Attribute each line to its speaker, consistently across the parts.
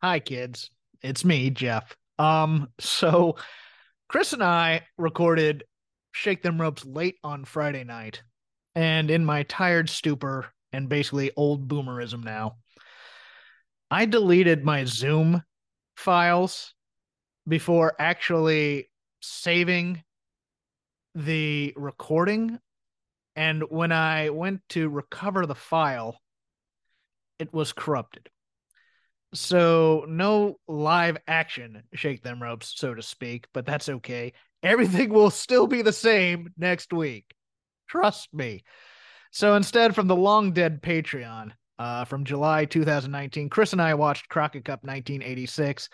Speaker 1: Hi, kids. It's me, Jeff. Um, so Chris and I recorded Shake Them Ropes late on Friday night, and in my tired stupor and basically old boomerism now, I deleted my Zoom files before actually saving the recording. And when I went to recover the file, it was corrupted. So no live action shake them ropes, so to speak, but that's okay. Everything will still be the same next week. Trust me. So instead, from the long dead Patreon uh, from July 2019, Chris and I watched Crockett Cup 1986,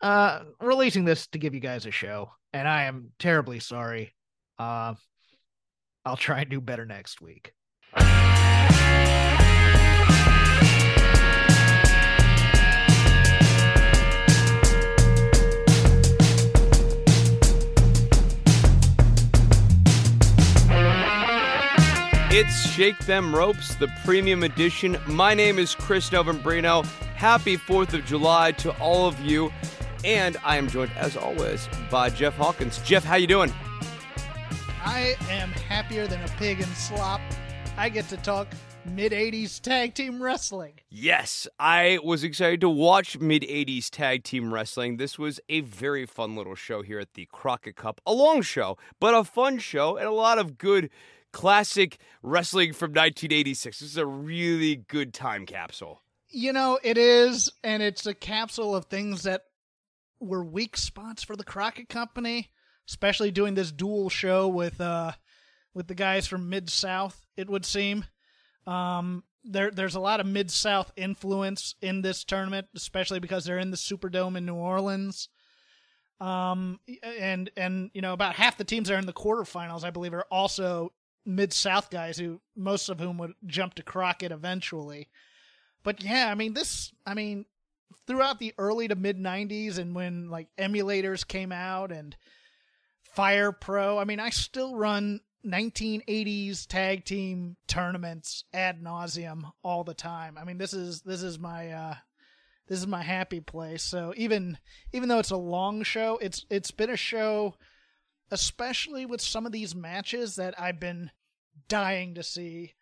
Speaker 1: uh, releasing this to give you guys a show. And I am terribly sorry. Uh, I'll try and do better next week.
Speaker 2: It's Shake Them Ropes, the premium edition. My name is Chris Novembrino. Happy 4th of July to all of you. And I am joined, as always, by Jeff Hawkins. Jeff, how you doing?
Speaker 3: I am happier than a pig in slop. I get to talk mid 80s tag team wrestling.
Speaker 2: Yes, I was excited to watch mid 80s tag team wrestling. This was a very fun little show here at the Crockett Cup. A long show, but a fun show and a lot of good classic wrestling from 1986. This is a really good time capsule.
Speaker 3: You know, it is, and it's a capsule of things that were weak spots for the Crockett Company, especially doing this dual show with uh with the guys from Mid South. It would seem. Um, there there's a lot of Mid South influence in this tournament, especially because they're in the Superdome in New Orleans. Um, and and you know about half the teams that are in the quarterfinals, I believe, are also mid South guys who most of whom would jump to Crockett eventually. But yeah, I mean this I mean throughout the early to mid 90s and when like emulators came out and Fire Pro, I mean I still run 1980s tag team tournaments ad nauseum all the time. I mean this is this is my uh this is my happy place. So even even though it's a long show, it's it's been a show especially with some of these matches that I've been dying to see.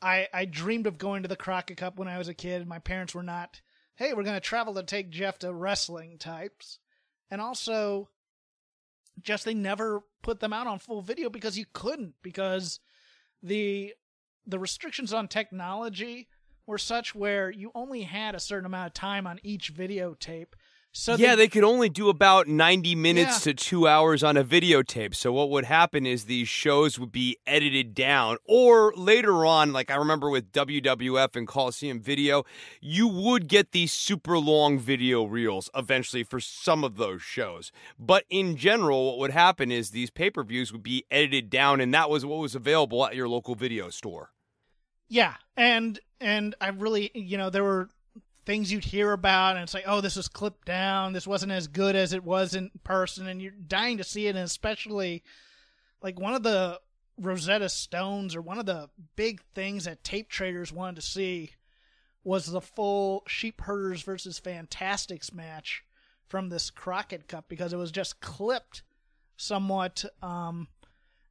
Speaker 3: I I dreamed of going to the Crockett Cup when I was a kid. My parents were not, hey, we're going to travel to take Jeff to wrestling types. And also, just they never put them out on full video because you couldn't because the the restrictions on technology were such where you only had a certain amount of time on each videotape
Speaker 2: so yeah, they, they could only do about 90 minutes yeah. to two hours on a videotape. So what would happen is these shows would be edited down, or later on, like I remember with WWF and Coliseum Video, you would get these super long video reels eventually for some of those shows. But in general, what would happen is these pay per views would be edited down, and that was what was available at your local video store.
Speaker 3: Yeah, and and I really, you know, there were things you'd hear about, and it's like, oh, this was clipped down. This wasn't as good as it was in person, and you're dying to see it. And especially, like one of the Rosetta Stones, or one of the big things that tape traders wanted to see, was the full Sheep Herders versus Fantastics match from this Crockett Cup because it was just clipped somewhat, um,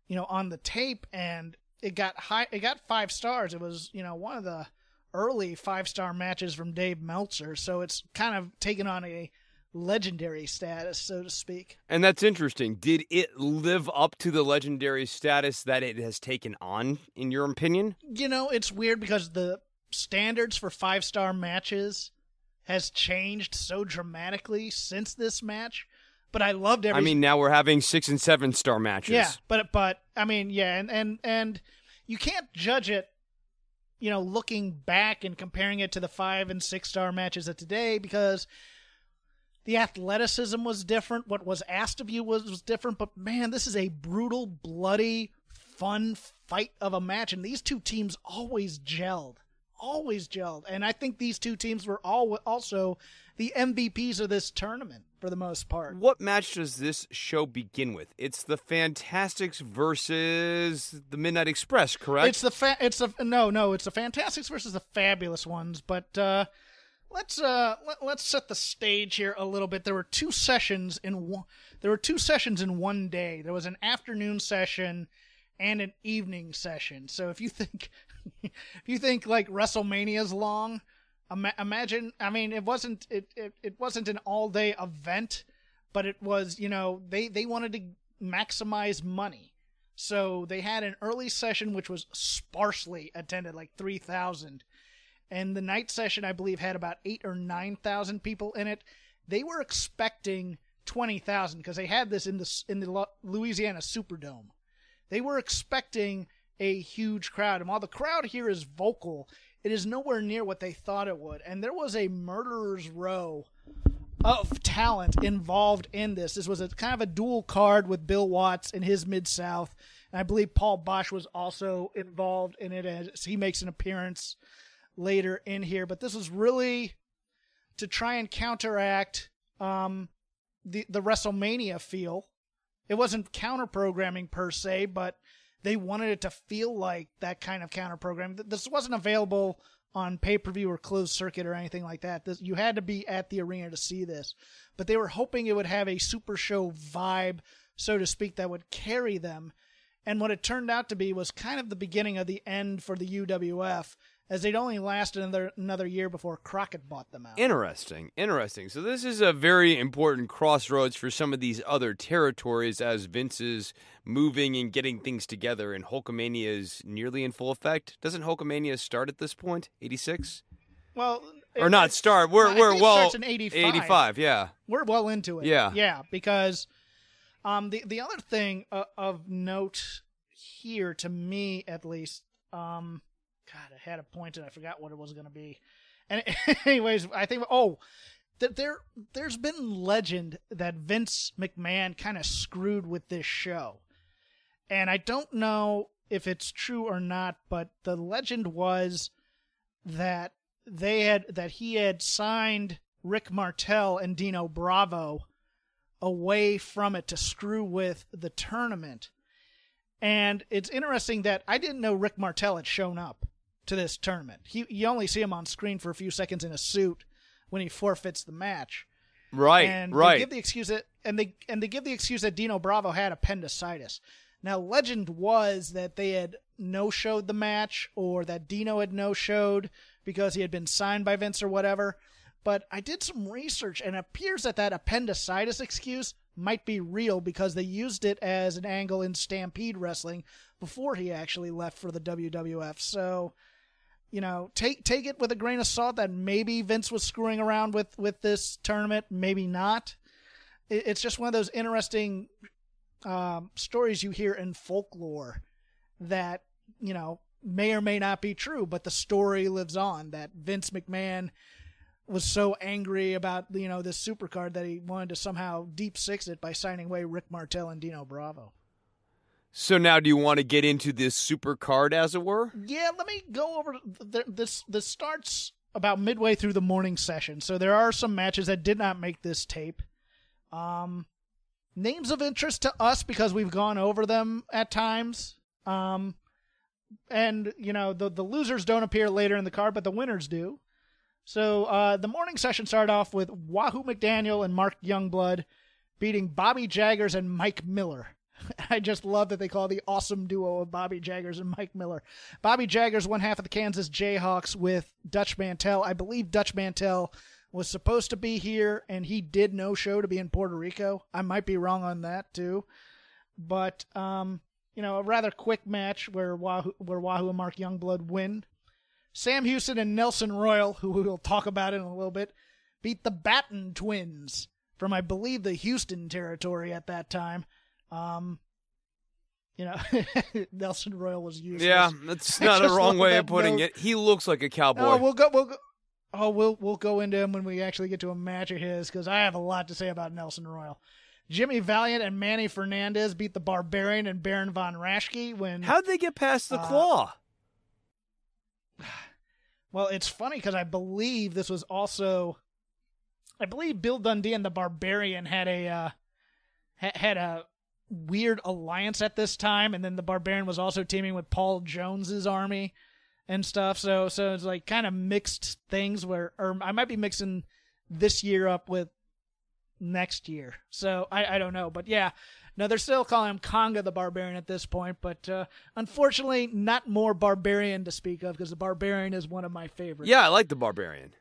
Speaker 3: you know, on the tape, and it got high. It got five stars. It was, you know, one of the early five star matches from Dave Meltzer, so it's kind of taken on a legendary status, so to speak.
Speaker 2: And that's interesting. Did it live up to the legendary status that it has taken on, in your opinion?
Speaker 3: You know, it's weird because the standards for five star matches has changed so dramatically since this match. But I loved every.
Speaker 2: I mean, now we're having six and seven star matches.
Speaker 3: Yeah, but but I mean, yeah, and and and you can't judge it you know, looking back and comparing it to the five and six star matches of today because the athleticism was different. What was asked of you was, was different. But man, this is a brutal, bloody, fun fight of a match. And these two teams always gelled. Always gelled. And I think these two teams were all also the MVPs of this tournament for the most part.
Speaker 2: What match does this show begin with? It's the Fantastics versus the Midnight Express, correct?
Speaker 3: It's the fa- it's the no no it's the Fantastics versus the Fabulous ones. But uh, let's uh let, us set the stage here a little bit. There were two sessions in one. There were two sessions in one day. There was an afternoon session and an evening session. So if you think if you think like WrestleMania's long, Ima- imagine, I mean, it wasn't it, it it wasn't an all day event, but it was you know they they wanted to maximize money, so they had an early session which was sparsely attended, like three thousand, and the night session I believe had about eight or nine thousand people in it. They were expecting twenty thousand because they had this in the in the Louisiana Superdome. They were expecting a huge crowd, and while the crowd here is vocal, it is nowhere near what they thought it would. And there was a murderer's row of talent involved in this. This was a kind of a dual card with Bill Watts in his Mid South. And I believe Paul Boesch was also involved in it as he makes an appearance later in here. But this was really to try and counteract um, the the WrestleMania feel. It wasn't counter programming per se, but they wanted it to feel like that kind of counter program. This wasn't available on pay per view or closed circuit or anything like that. This, you had to be at the arena to see this. But they were hoping it would have a super show vibe, so to speak, that would carry them. And what it turned out to be was kind of the beginning of the end for the UWF as they'd only lasted another another year before Crockett bought them out.
Speaker 2: Interesting, interesting. So this is a very important crossroads for some of these other territories as Vince is moving and getting things together, and Hulkamania is nearly in full effect. Doesn't Hulkamania start at this? Eighty six.
Speaker 3: Well,
Speaker 2: or not start. We're we're well.
Speaker 3: in 85.
Speaker 2: 85, Yeah.
Speaker 3: We're well into it.
Speaker 2: Yeah.
Speaker 3: Yeah, because um the the other thing uh, of note here to me at least um God, I had a point and I forgot what it was going to be. And anyways, I think oh, that there there's been legend that Vince McMahon kind of screwed with this show. And I don't know if it's true or not, but the legend was that they had that he had signed Rick Martel and Dino Bravo away from it to screw with the tournament. And it's interesting that I didn't know Rick Martel had shown up to this tournament. He you only see him on screen for a few seconds in a suit when he forfeits the match.
Speaker 2: Right,
Speaker 3: and
Speaker 2: right.
Speaker 3: They give the excuse that and they and they give the excuse that Dino Bravo had appendicitis. Now, legend was that they had no showed the match or that Dino had no showed because he had been signed by Vince or whatever. But I did some research and it appears that that appendicitis excuse might be real because they used it as an angle in Stampede Wrestling before he actually left for the WWF. So you know, take take it with a grain of salt that maybe Vince was screwing around with with this tournament, maybe not. It, it's just one of those interesting um, stories you hear in folklore that you know may or may not be true, but the story lives on. That Vince McMahon was so angry about you know this supercard that he wanted to somehow deep six it by signing away Rick Martel and Dino Bravo.
Speaker 2: So now, do you want to get into this super card, as it were?
Speaker 3: Yeah, let me go over this. This starts about midway through the morning session, so there are some matches that did not make this tape. Um, names of interest to us because we've gone over them at times. Um, and you know the the losers don't appear later in the card, but the winners do. So uh, the morning session started off with Wahoo McDaniel and Mark Youngblood beating Bobby Jaggers and Mike Miller. I just love that they call the awesome duo of Bobby Jaggers and Mike Miller. Bobby Jaggers, one half of the Kansas Jayhawks with Dutch Mantell. I believe Dutch Mantell was supposed to be here and he did no show to be in Puerto Rico. I might be wrong on that too. But um, you know, a rather quick match where Wahoo, where Wahoo and Mark Youngblood win. Sam Houston and Nelson Royal, who we will talk about in a little bit, beat the Batten twins from I believe the Houston territory at that time. Um, you know, Nelson Royal was useless.
Speaker 2: Yeah, that's not a wrong way of putting
Speaker 3: note.
Speaker 2: it. He looks like a cowboy.
Speaker 3: Oh, we'll go. We'll go. Oh, we'll we'll go into him when we actually get to a match of his because I have a lot to say about Nelson Royal. Jimmy Valiant and Manny Fernandez beat the Barbarian and Baron von Raschke when.
Speaker 2: How'd they get past the
Speaker 3: Uh,
Speaker 2: claw?
Speaker 3: Well, it's funny because I believe this was also, I believe Bill Dundee and the Barbarian had a uh, had a weird alliance at this time, and then the Barbarian was also teaming with Paul Jones's army and stuff. So so it's like kind of mixed things where, or I might be mixing this year up with next year. So I I don't know, but yeah. No, they're still calling him Konga the Barbarian at this point, but uh, unfortunately, not more Barbarian to speak of because the Barbarian is one of my favorites.
Speaker 2: Yeah, I like the barbarian.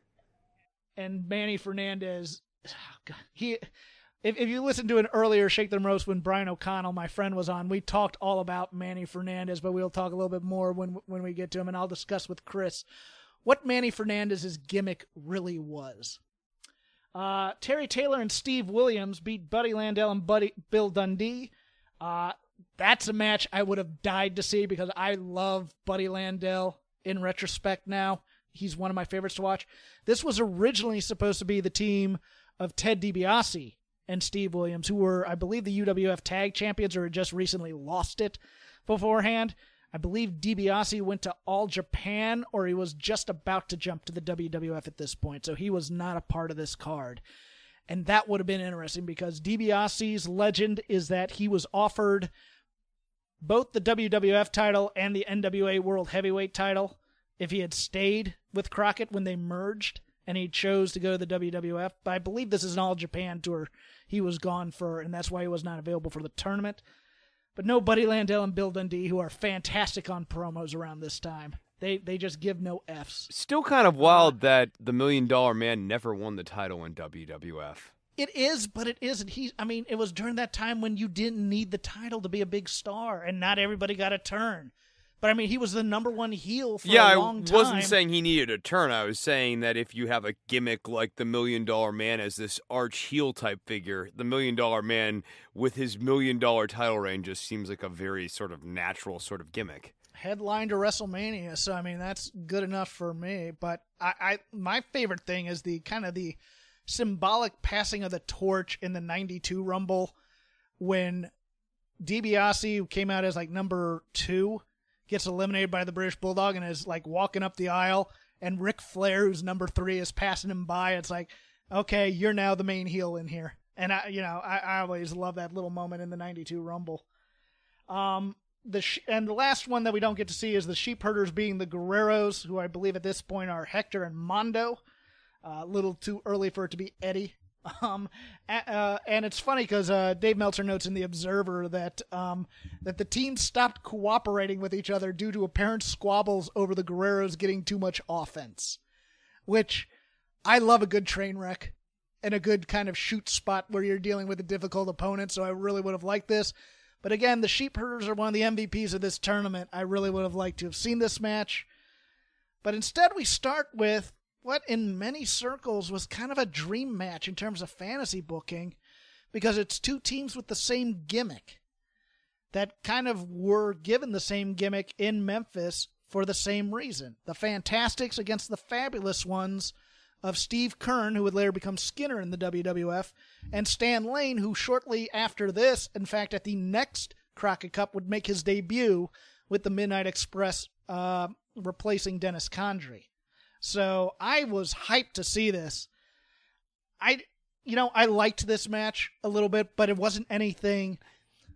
Speaker 3: and Manny Fernandez, God, he. If, if you listen to an earlier Shake Them Ropes when Brian O'Connell, my friend, was on, we talked all about Manny Fernandez, but we'll talk a little bit more when when we get to him, and I'll discuss with Chris what Manny Fernandez's gimmick really was. Uh, Terry Taylor and Steve Williams beat Buddy Landel and Buddy Bill Dundee. Uh, that's a match I would have died to see because I love Buddy Landel in retrospect now. He's one of my favorites to watch. This was originally supposed to be the team of Ted DiBiase and Steve Williams, who were, I believe, the UWF Tag Champions or had just recently lost it beforehand. I believe DiBiase went to All Japan or he was just about to jump to the WWF at this point, so he was not a part of this card. And that would have been interesting because DiBiase's legend is that he was offered both the WWF title and the NWA World Heavyweight title if he had stayed with Crockett when they merged and he chose to go to the WWF. But I believe this is an All Japan tour he was gone for, and that's why he was not available for the tournament. But no Buddy Landell and Bill Dundee, who are fantastic on promos around this time. They they just give no Fs.
Speaker 2: Still kind of wild that the Million Dollar Man never won the title in WWF.
Speaker 3: It is, but it isn't. He, I mean, it was during that time when you didn't need the title to be a big star, and not everybody got a turn. But I mean, he was the number one heel for
Speaker 2: yeah,
Speaker 3: a long time.
Speaker 2: Yeah, I wasn't saying he needed a turn. I was saying that if you have a gimmick like the Million Dollar Man as this arch heel type figure, the Million Dollar Man with his million dollar title reign just seems like a very sort of natural sort of gimmick.
Speaker 3: headline to WrestleMania, so I mean that's good enough for me. But I, I my favorite thing is the kind of the symbolic passing of the torch in the '92 Rumble when DiBiase, came out as like number two, gets eliminated by the British Bulldog and is like walking up the aisle, and Ric Flair, who's number three, is passing him by. It's like, okay, you're now the main heel in here, and I, you know, I, I always love that little moment in the '92 Rumble. Um, the sh- and the last one that we don't get to see is the sheep herders being the Guerreros, who I believe at this point are Hector and Mando. A little too early for it to be Eddie. Um, uh, and it's funny because uh, Dave Meltzer notes in the Observer that um, that the teams stopped cooperating with each other due to apparent squabbles over the Guerreros getting too much offense. Which I love a good train wreck and a good kind of shoot spot where you're dealing with a difficult opponent. So I really would have liked this. But again, the sheep herders are one of the MVPs of this tournament. I really would have liked to have seen this match. But instead, we start with what in many circles was kind of a dream match in terms of fantasy booking because it's two teams with the same gimmick that kind of were given the same gimmick in Memphis for the same reason. The Fantastics against the Fabulous Ones of Steve Keirn, who would later become Skinner in the WWF, and Stan Lane, who shortly after this, in fact, at the next Crockett Cup, would make his debut with the Midnight Express, uh, replacing Dennis Condrey. So I was hyped to see this. I, you know, I liked this match a little bit, but it wasn't anything.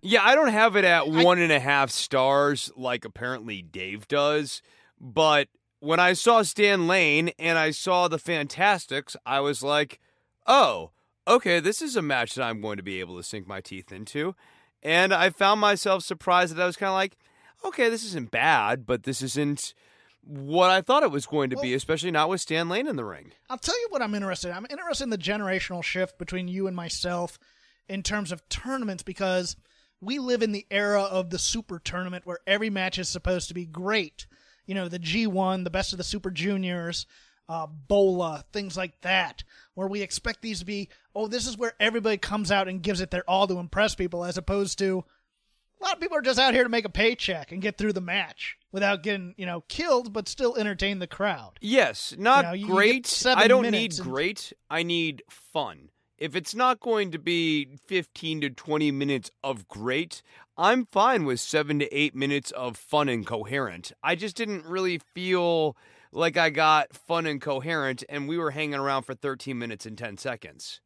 Speaker 2: Yeah, I don't have it at
Speaker 3: I-
Speaker 2: one and a half stars like apparently Dave does, but when I saw Stan Lane and I saw the Fantastics, I was like, oh, okay, this is a match that I'm going to be able to sink my teeth into. And I found myself surprised that I was kind of like, okay, this isn't bad, but this isn't what I thought it was going to be, especially not with Stan Lane in the ring.
Speaker 3: I'll tell you what I'm interested in. I'm interested in the generational shift between you and myself in terms of tournaments because we live in the era of the super tournament where every match is supposed to be great. You know, the G1, the best of the Super Juniors, uh, Bola, things like that, where we expect these to be, oh, this is where everybody comes out and gives it their all to impress people, as opposed to, a lot of people are just out here to make a paycheck and get through the match without getting, you know, killed, but still entertain the crowd.
Speaker 2: Yes, not
Speaker 3: You know,
Speaker 2: great. I don't need
Speaker 3: and-
Speaker 2: great. I need fun. If it's not going to be 15 to 20 minutes of great, I'm fine with 7 to 8 minutes of fun and coherent. I just didn't really feel like I got fun and coherent and we were hanging around for 13 minutes and 10 seconds.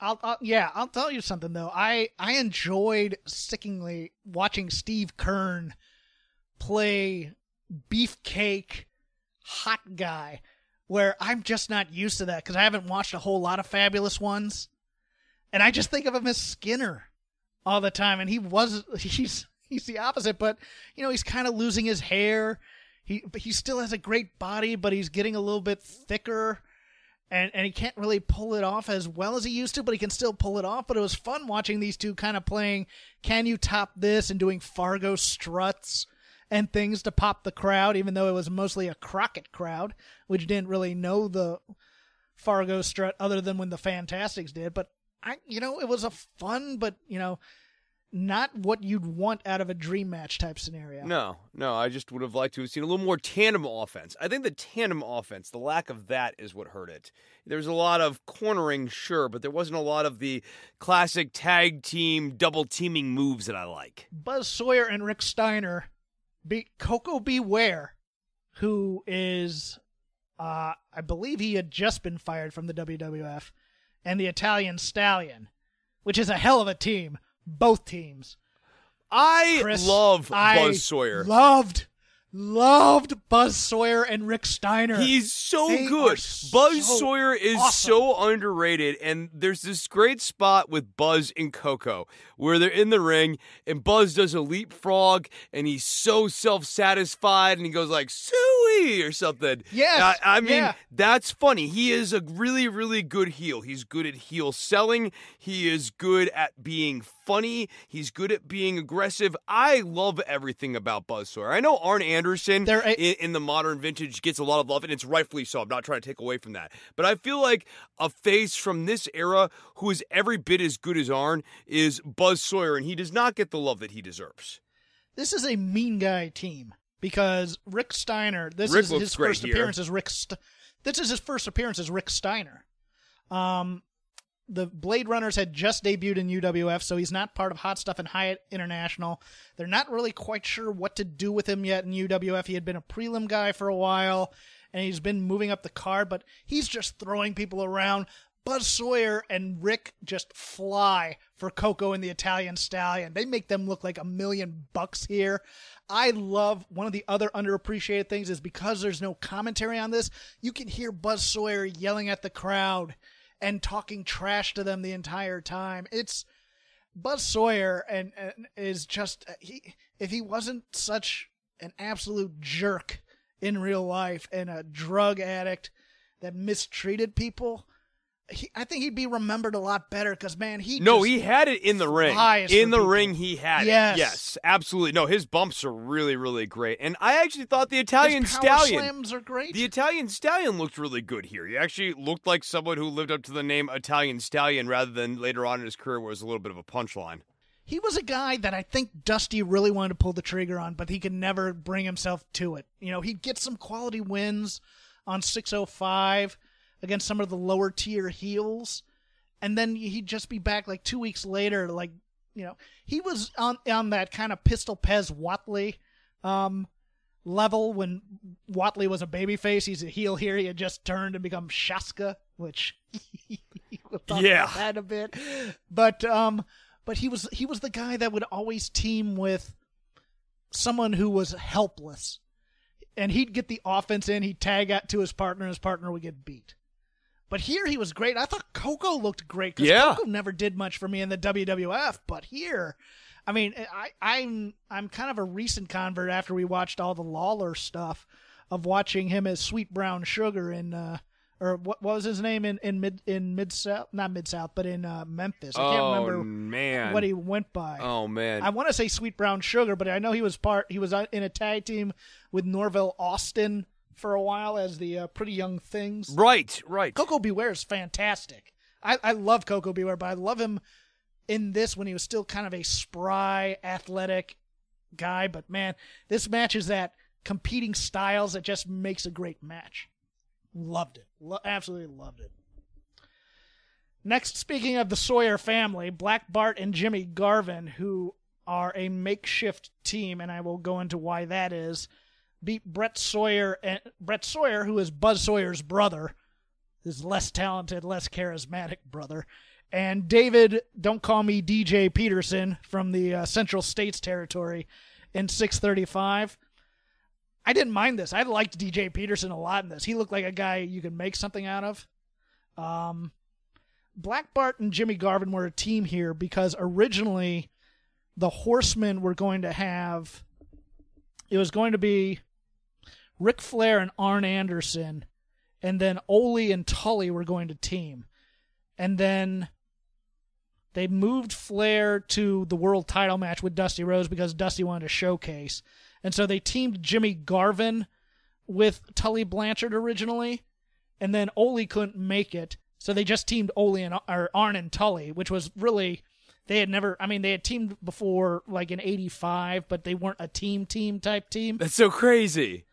Speaker 3: I'll, I'll yeah, I'll tell you something though. I I enjoyed sickingly watching Steve Keirn play beefcake hot guy where I'm just not used to that cuz I haven't watched a whole lot of fabulous ones. And I just think of him as Skinner all the time and he was he's he's the opposite but you know he's kind of losing his hair. He but he still has a great body but he's getting a little bit thicker and and he can't really pull it off as well as he used to, but he can still pull it off. But it was fun watching these two kind of playing can you top this and doing Fargo struts and things to pop the crowd, even though it was mostly a Crockett crowd, which didn't really know the Fargo strut other than when the Fantastics did. But I you know, it was a fun but, you know, not what you'd want out of a dream match type scenario.
Speaker 2: No, no, I just would have liked to have seen a little more tandem offense. I think the tandem offense, the lack of that is what hurt it. There's a lot of cornering, sure, but there wasn't a lot of the classic tag team double teaming moves that I like.
Speaker 3: Buzz Sawyer and Rick Steiner beat Koko B. Ware, who is, uh, I believe he had just been fired from the WWF, and the Italian Stallion, which is a hell of a team. Both teams.
Speaker 2: I
Speaker 3: Chris,
Speaker 2: love
Speaker 3: I
Speaker 2: Buzz Sawyer.
Speaker 3: Loved, loved Buzz Sawyer and Rick Steiner.
Speaker 2: He's so
Speaker 3: They
Speaker 2: good. Buzz
Speaker 3: so
Speaker 2: Sawyer is
Speaker 3: awesome.
Speaker 2: so underrated, and there's this great spot with Buzz and Koko where they're in the ring, and Buzz does a leapfrog, and he's so self-satisfied, and he goes like "suey" or something.
Speaker 3: Yes,
Speaker 2: I, I mean
Speaker 3: yeah.
Speaker 2: that's funny. He is a really, really good heel. He's good at heel selling. He is good at being funny. He's good at being aggressive. I love everything about Buzz Sawyer. I know Arn Anderson
Speaker 3: There-
Speaker 2: in, in the modern vintage gets a lot of love, and it's rightfully so. I'm not trying to take away from that. But I feel like a face from this era who is every bit as good as Arn is Buzz Sawyer, and he does not get the love that he deserves.
Speaker 3: this is a mean guy team because Rick Steiner. This
Speaker 2: Rick
Speaker 3: is his first
Speaker 2: here.
Speaker 3: appearance as Rick. St- this is his first appearance as Rick Steiner. Um, the Blade Runners had just debuted in UWF, so he's not part of Hot Stuff and Hyatt International. They're not really quite sure what to do with him yet in UWF. He had been a prelim guy for a while, and he's been moving up the card, but he's just throwing people around. Buzz Sawyer and Rick just fly for Koko and the Italian Stallion. They make them look like a million bucks here. I love one of the other underappreciated things is because there's no commentary on this, you can hear Buzz Sawyer yelling at the crowd and talking trash to them the entire time. It's Buzz Sawyer and, and is just uh, he if he wasn't such an absolute jerk in real life and a drug addict that mistreated people, he, I think he'd be remembered a lot better because man, he
Speaker 2: No, he had it in the ring. In the
Speaker 3: people.
Speaker 2: ring, he had
Speaker 3: Yes.
Speaker 2: it. Yes, absolutely. No, his bumps are really, really great. And I actually thought the Italian Stallion.
Speaker 3: slams are great.
Speaker 2: The Italian Stallion looked really good here. He actually looked like someone who lived up to the name Italian Stallion rather than later on in his career where it was a little bit of a punchline.
Speaker 3: he was a guy that I think Dusty really wanted to pull the trigger on, but he could never bring himself to it. You know, he'd get some quality wins on 605 against some of the lower tier heels, and then he'd just be back like two weeks later, like, you know, he was on on that kind of Pistol Pez Whatley um, level when Whatley was a babyface. He's a heel here. He had just turned and become Shaska, which we'll talk
Speaker 2: Yeah.
Speaker 3: about that a bit. But um, but he was he was the guy that would always team with someone who was helpless, and he'd get the offense in. He'd tag out to his partner. And his partner would get beat. But here he was great. I thought Koko looked great because
Speaker 2: Yeah.
Speaker 3: Koko never did much for me in the WWF. But here, I mean, I, I'm I'm kind of a recent convert after we watched all the Lawler stuff of watching him as Sweet Brown Sugar in uh, or what, what was his name in in mid in mid south not mid south but in uh, Memphis. I can't
Speaker 2: oh
Speaker 3: remember
Speaker 2: man!
Speaker 3: what he went by.
Speaker 2: oh man!
Speaker 3: I want to say Sweet Brown Sugar, but I know he was part. He was uh, in a tag team with Norville Austin for a while as the uh, Pretty Young Things.
Speaker 2: right, right.
Speaker 3: Koko B. Ware is fantastic. I, I love Koko B. Ware, but I love him in this when he was still kind of a spry, athletic guy. But man, this match is that competing styles that just makes a great match. Loved it. Lo- absolutely loved it. Next, speaking of the Sawyer family, Black Bart and Jimmy Garvin, who are a makeshift team, and I will go into why that is, beat Brett Sawyer and Brett Sawyer, who is Buzz Sawyer's brother, his less talented, less charismatic brother, and David, don't call me DJ Peterson from the uh, Central States Territory in 635. I didn't mind this. I liked DJ Peterson a lot in this. He looked like a guy you could make something out of. Um, Black Bart and Jimmy Garvin were a team here because originally the Horsemen were going to have it was going to be Ric Flair and Arn Anderson, and then Ole and Tully were going to team. And then they moved Flair to the world title match with Dusty Rhodes because Dusty wanted to showcase. And so they teamed Jimmy Garvin with Tully Blanchard originally, and then Ole couldn't make it. So they just teamed Ole and or Arn and Tully, which was really they had never I mean they had teamed before like in 85, but they weren't a team team type team.
Speaker 2: That's so crazy.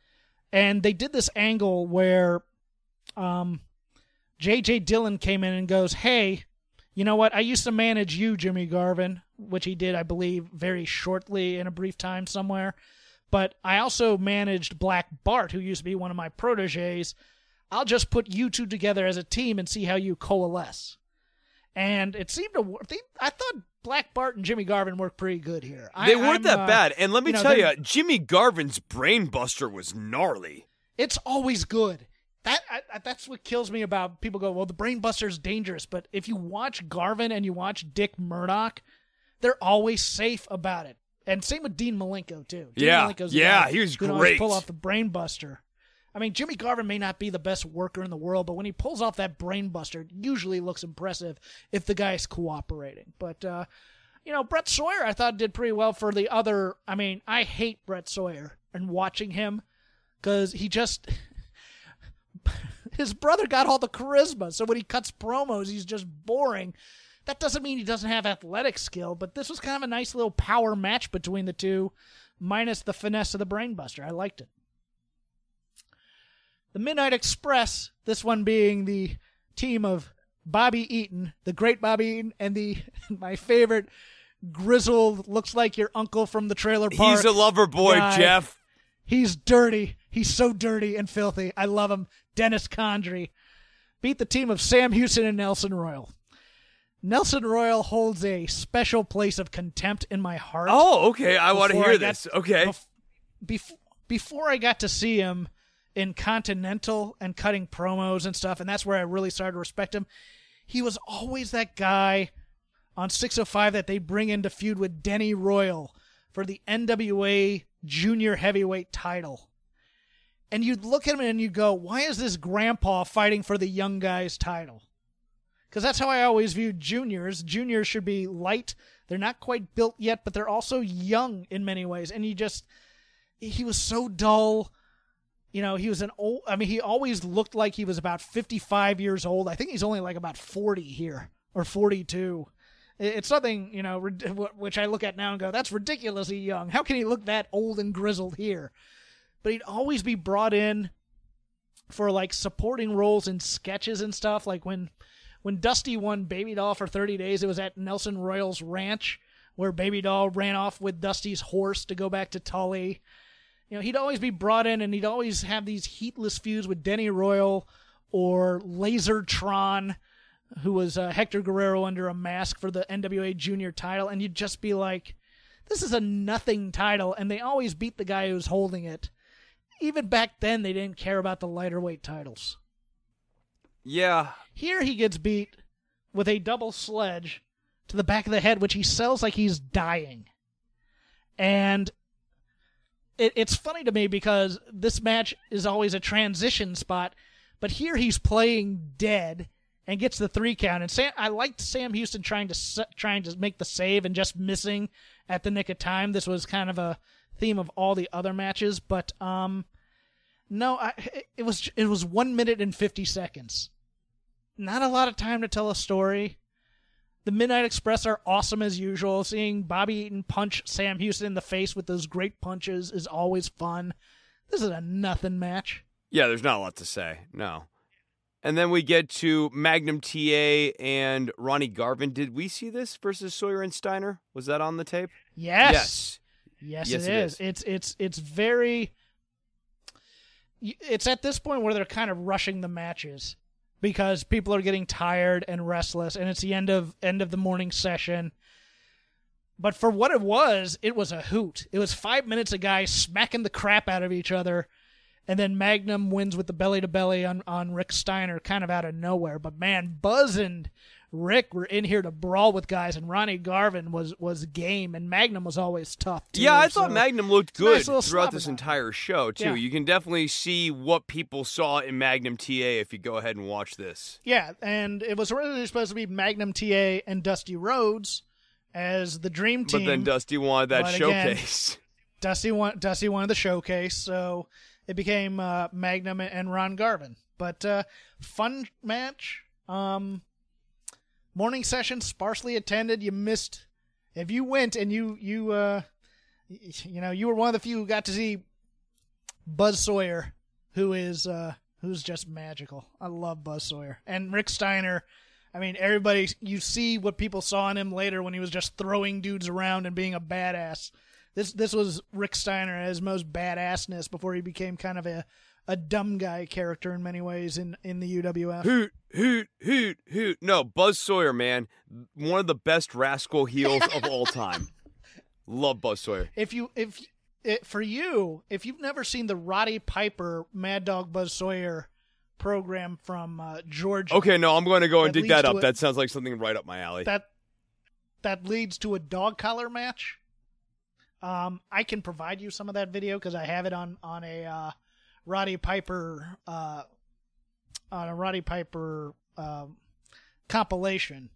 Speaker 3: And they did this angle where um JJ Dillon came in and goes, "Hey, you know what? I used to manage you, Jimmy Garvin, which he did, I believe, very shortly in a brief time somewhere. But I also managed Black Bart, who used to be one of my proteges. I'll just put you two together as a team and see how you coalesce. And it seemed to work. I thought Black Bart and Jimmy Garvin worked pretty good here.
Speaker 2: They
Speaker 3: I,
Speaker 2: weren't
Speaker 3: I'm,
Speaker 2: that
Speaker 3: uh,
Speaker 2: bad. And let me
Speaker 3: you know,
Speaker 2: tell you, Jimmy Garvin's brainbuster was gnarly.
Speaker 3: It's always good. That I, that's what kills me about people go, well, the Brainbuster's dangerous, but if you watch Garvin and you watch Dick Murdoch, they're always safe about it. And same with Dean Malenko too. Dean
Speaker 2: Yeah,
Speaker 3: Malenko's
Speaker 2: yeah,
Speaker 3: guy
Speaker 2: he was great.
Speaker 3: Pull off the Brainbuster. I mean, Jimmy Garvin may not be the best worker in the world, but when he pulls off that Brainbuster, it usually looks impressive if the guy's cooperating. But uh, you know, Brett Sawyer, I thought did pretty well for the other. I mean, I hate Brett Sawyer and watching him because he just his brother got all the charisma. So when he cuts promos, he's just boring. That doesn't mean he doesn't have athletic skill, but this was kind of a nice little power match between the two, minus the finesse of the brainbuster. I liked it. The Midnight Express, this one being the team of Bobby Eaton, the great Bobby Eaton, and the my favorite grizzled, looks like your uncle from the trailer park.
Speaker 2: He's a lover boy,
Speaker 3: guy.
Speaker 2: Jeff.
Speaker 3: He's dirty. He's so dirty and filthy. I love him. Dennis Condrey beat the team of Sam Houston and Nelson Royal. Nelson Royal holds a special place of contempt in my heart.
Speaker 2: Oh, okay. I want to hear this. Okay.
Speaker 3: bef- before I got to see him in Continental and cutting promos and stuff, and that's where I really started to respect him. He was always that guy on 605 that they bring in to feud with Denny Royal for the NWA Junior Heavyweight title. And you'd look at him and you go, why is this grandpa fighting for the young guy's title? Because that's how I always viewed juniors. Juniors should be light. They're not quite built yet, but they're also young in many ways. And you just, he was so dull. You know, he was an old, I mean, he always looked like he was about 55 years old. I think he's only like about 40 here or 42. It's something, you know, which I look at now and go, that's ridiculously young. How can he look that old and grizzled here? But he'd always be brought in for like supporting roles in sketches and stuff. Like when when Dusty won Baby Doll for 30 days, it was at Nelson Royal's ranch where Baby Doll ran off with Dusty's horse to go back to Tully. You know, he'd always be brought in and he'd always have these heatless feuds with Denny Royal or Lasertron, who was uh, Hector Guerrero under a mask for the NWA Junior title. And you'd just be like, this is a nothing title. And they always beat the guy who's holding it. Even back then, they didn't care about the lighter weight titles.
Speaker 2: Yeah.
Speaker 3: Here he gets beat with a double sledge to the back of the head, which he sells like he's dying. And it, it's funny to me because this match is always a transition spot, but here he's playing dead and gets the three count. And Sam, I liked Sam Houston trying to trying to make the save and just missing at the nick of time. This was kind of a theme of all the other matches, but um, no, I, it, was it was one minute and fifty seconds not a lot of time to tell a story. The Midnight Express are awesome as usual. Seeing Bobby Eaton punch Sam Houston in the face with those great punches is always fun. This is a nothing match.
Speaker 2: Yeah, there's not a lot to say. No. And then we get to Magnum TA and Ronnie Garvin. Did we see this versus Sawyer and Steiner? Was that on the tape?
Speaker 3: Yes.
Speaker 2: Yes.
Speaker 3: Yes,
Speaker 2: Yes,
Speaker 3: it
Speaker 2: it
Speaker 3: is.
Speaker 2: is.
Speaker 3: It's it's it's very. It's at this point where they're kind of rushing the matches because people are getting tired and restless, and it's the end of end of the morning session. But for what it was, it was a hoot. It was five minutes of guys smacking the crap out of each other, and then Magnum wins with the belly to belly on on Rick Steiner, kind of out of nowhere. But man, Buzz and Rick were in here to brawl with guys, and Ronnie Garvin was was game, and Magnum was always tough. Too,
Speaker 2: yeah, I thought Magnum looked
Speaker 3: a nice
Speaker 2: good throughout this entire show, too.
Speaker 3: Yeah.
Speaker 2: You can definitely see what people saw in Magnum TA if you go ahead and watch this.
Speaker 3: Yeah, and it was originally supposed to be Magnum TA and Dusty Rhodes as the dream team.
Speaker 2: But then Dusty wanted that
Speaker 3: But again-
Speaker 2: showcase.
Speaker 3: Dusty won, Dusty wanted the showcase, so it became uh, Magnum and Ron Garvin. But uh, fun match. Um, morning session sparsely attended. You missed if you went and you you uh, you know you were one of the few who got to see Buzz Sawyer, who is uh, who's just magical. I love Buzz Sawyer and Rick Steiner. I mean, everybody, you see what people saw in him later when he was just throwing dudes around and being a badass. This this was Rick Steiner at his most badassness before he became kind of a, a dumb guy character in many ways in, in the UWF.
Speaker 2: Hoot, hoot, hoot, hoot. No, Buzz Sawyer, man. One of the best rascal heels of all time. Love Buzz Sawyer.
Speaker 3: If you if it, for you, if you've never seen the Roddy Piper Mad Dog Buzz Sawyer program from uh, Georgia,
Speaker 2: Okay, no, I'm going to go and dig that up.
Speaker 3: a-
Speaker 2: That sounds like something right up my alley.
Speaker 3: that that leads to a dog collar match. Um, I can provide you some of that video because I have it on on a uh, Roddy Piper uh, on a Roddy Piper um, compilation.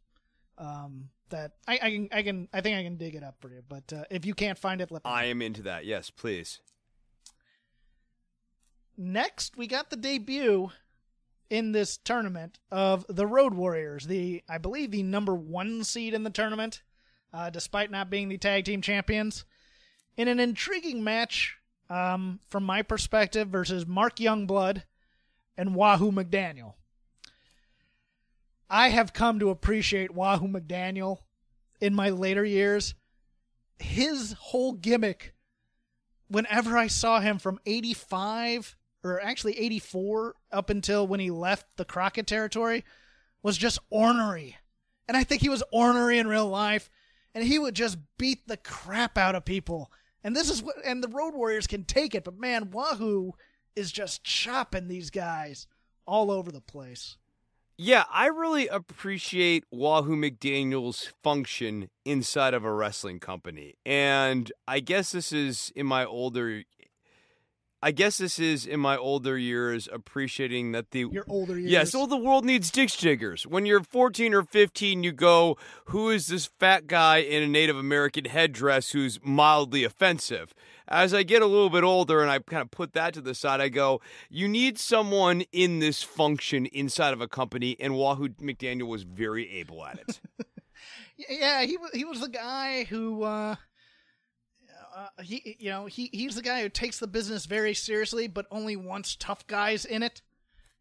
Speaker 3: Um, that I, I can I can I think I can dig it up for you. But uh, if you can't find it, let me.
Speaker 2: I am into that. Yes, please.
Speaker 3: Next, we got the debut in this tournament of the Road Warriors, the I believe the number one seed in the tournament, uh, despite not being the tag team champions, in an intriguing match um, from my perspective versus Mark Youngblood and Wahoo McDaniel. I have come to appreciate Wahoo McDaniel in my later years. His whole gimmick whenever I saw him from 85 or actually 84 up until when he left the Crockett territory was just ornery. And I think he was ornery in real life and he would just beat the crap out of people. And this is what and the Road Warriors can take it, but man, Wahoo is just chopping these guys all over the place.
Speaker 2: Yeah, I really appreciate Wahoo McDaniel's function inside of a wrestling company. And I guess this is in my older I guess this is in my older years appreciating that the
Speaker 3: Your older years.
Speaker 2: Yeah, so the world needs ditch diggers. When you're 14 or 15, you go, who is this fat guy in a Native American headdress who's mildly offensive? As I get a little bit older and I kind of put that to the side, I go, you need someone in this function inside of a company, and Wahoo McDaniel was very able at it.
Speaker 3: Yeah, he was he was the guy who uh, uh, he you know he he's the guy who takes the business very seriously, but only wants tough guys in it.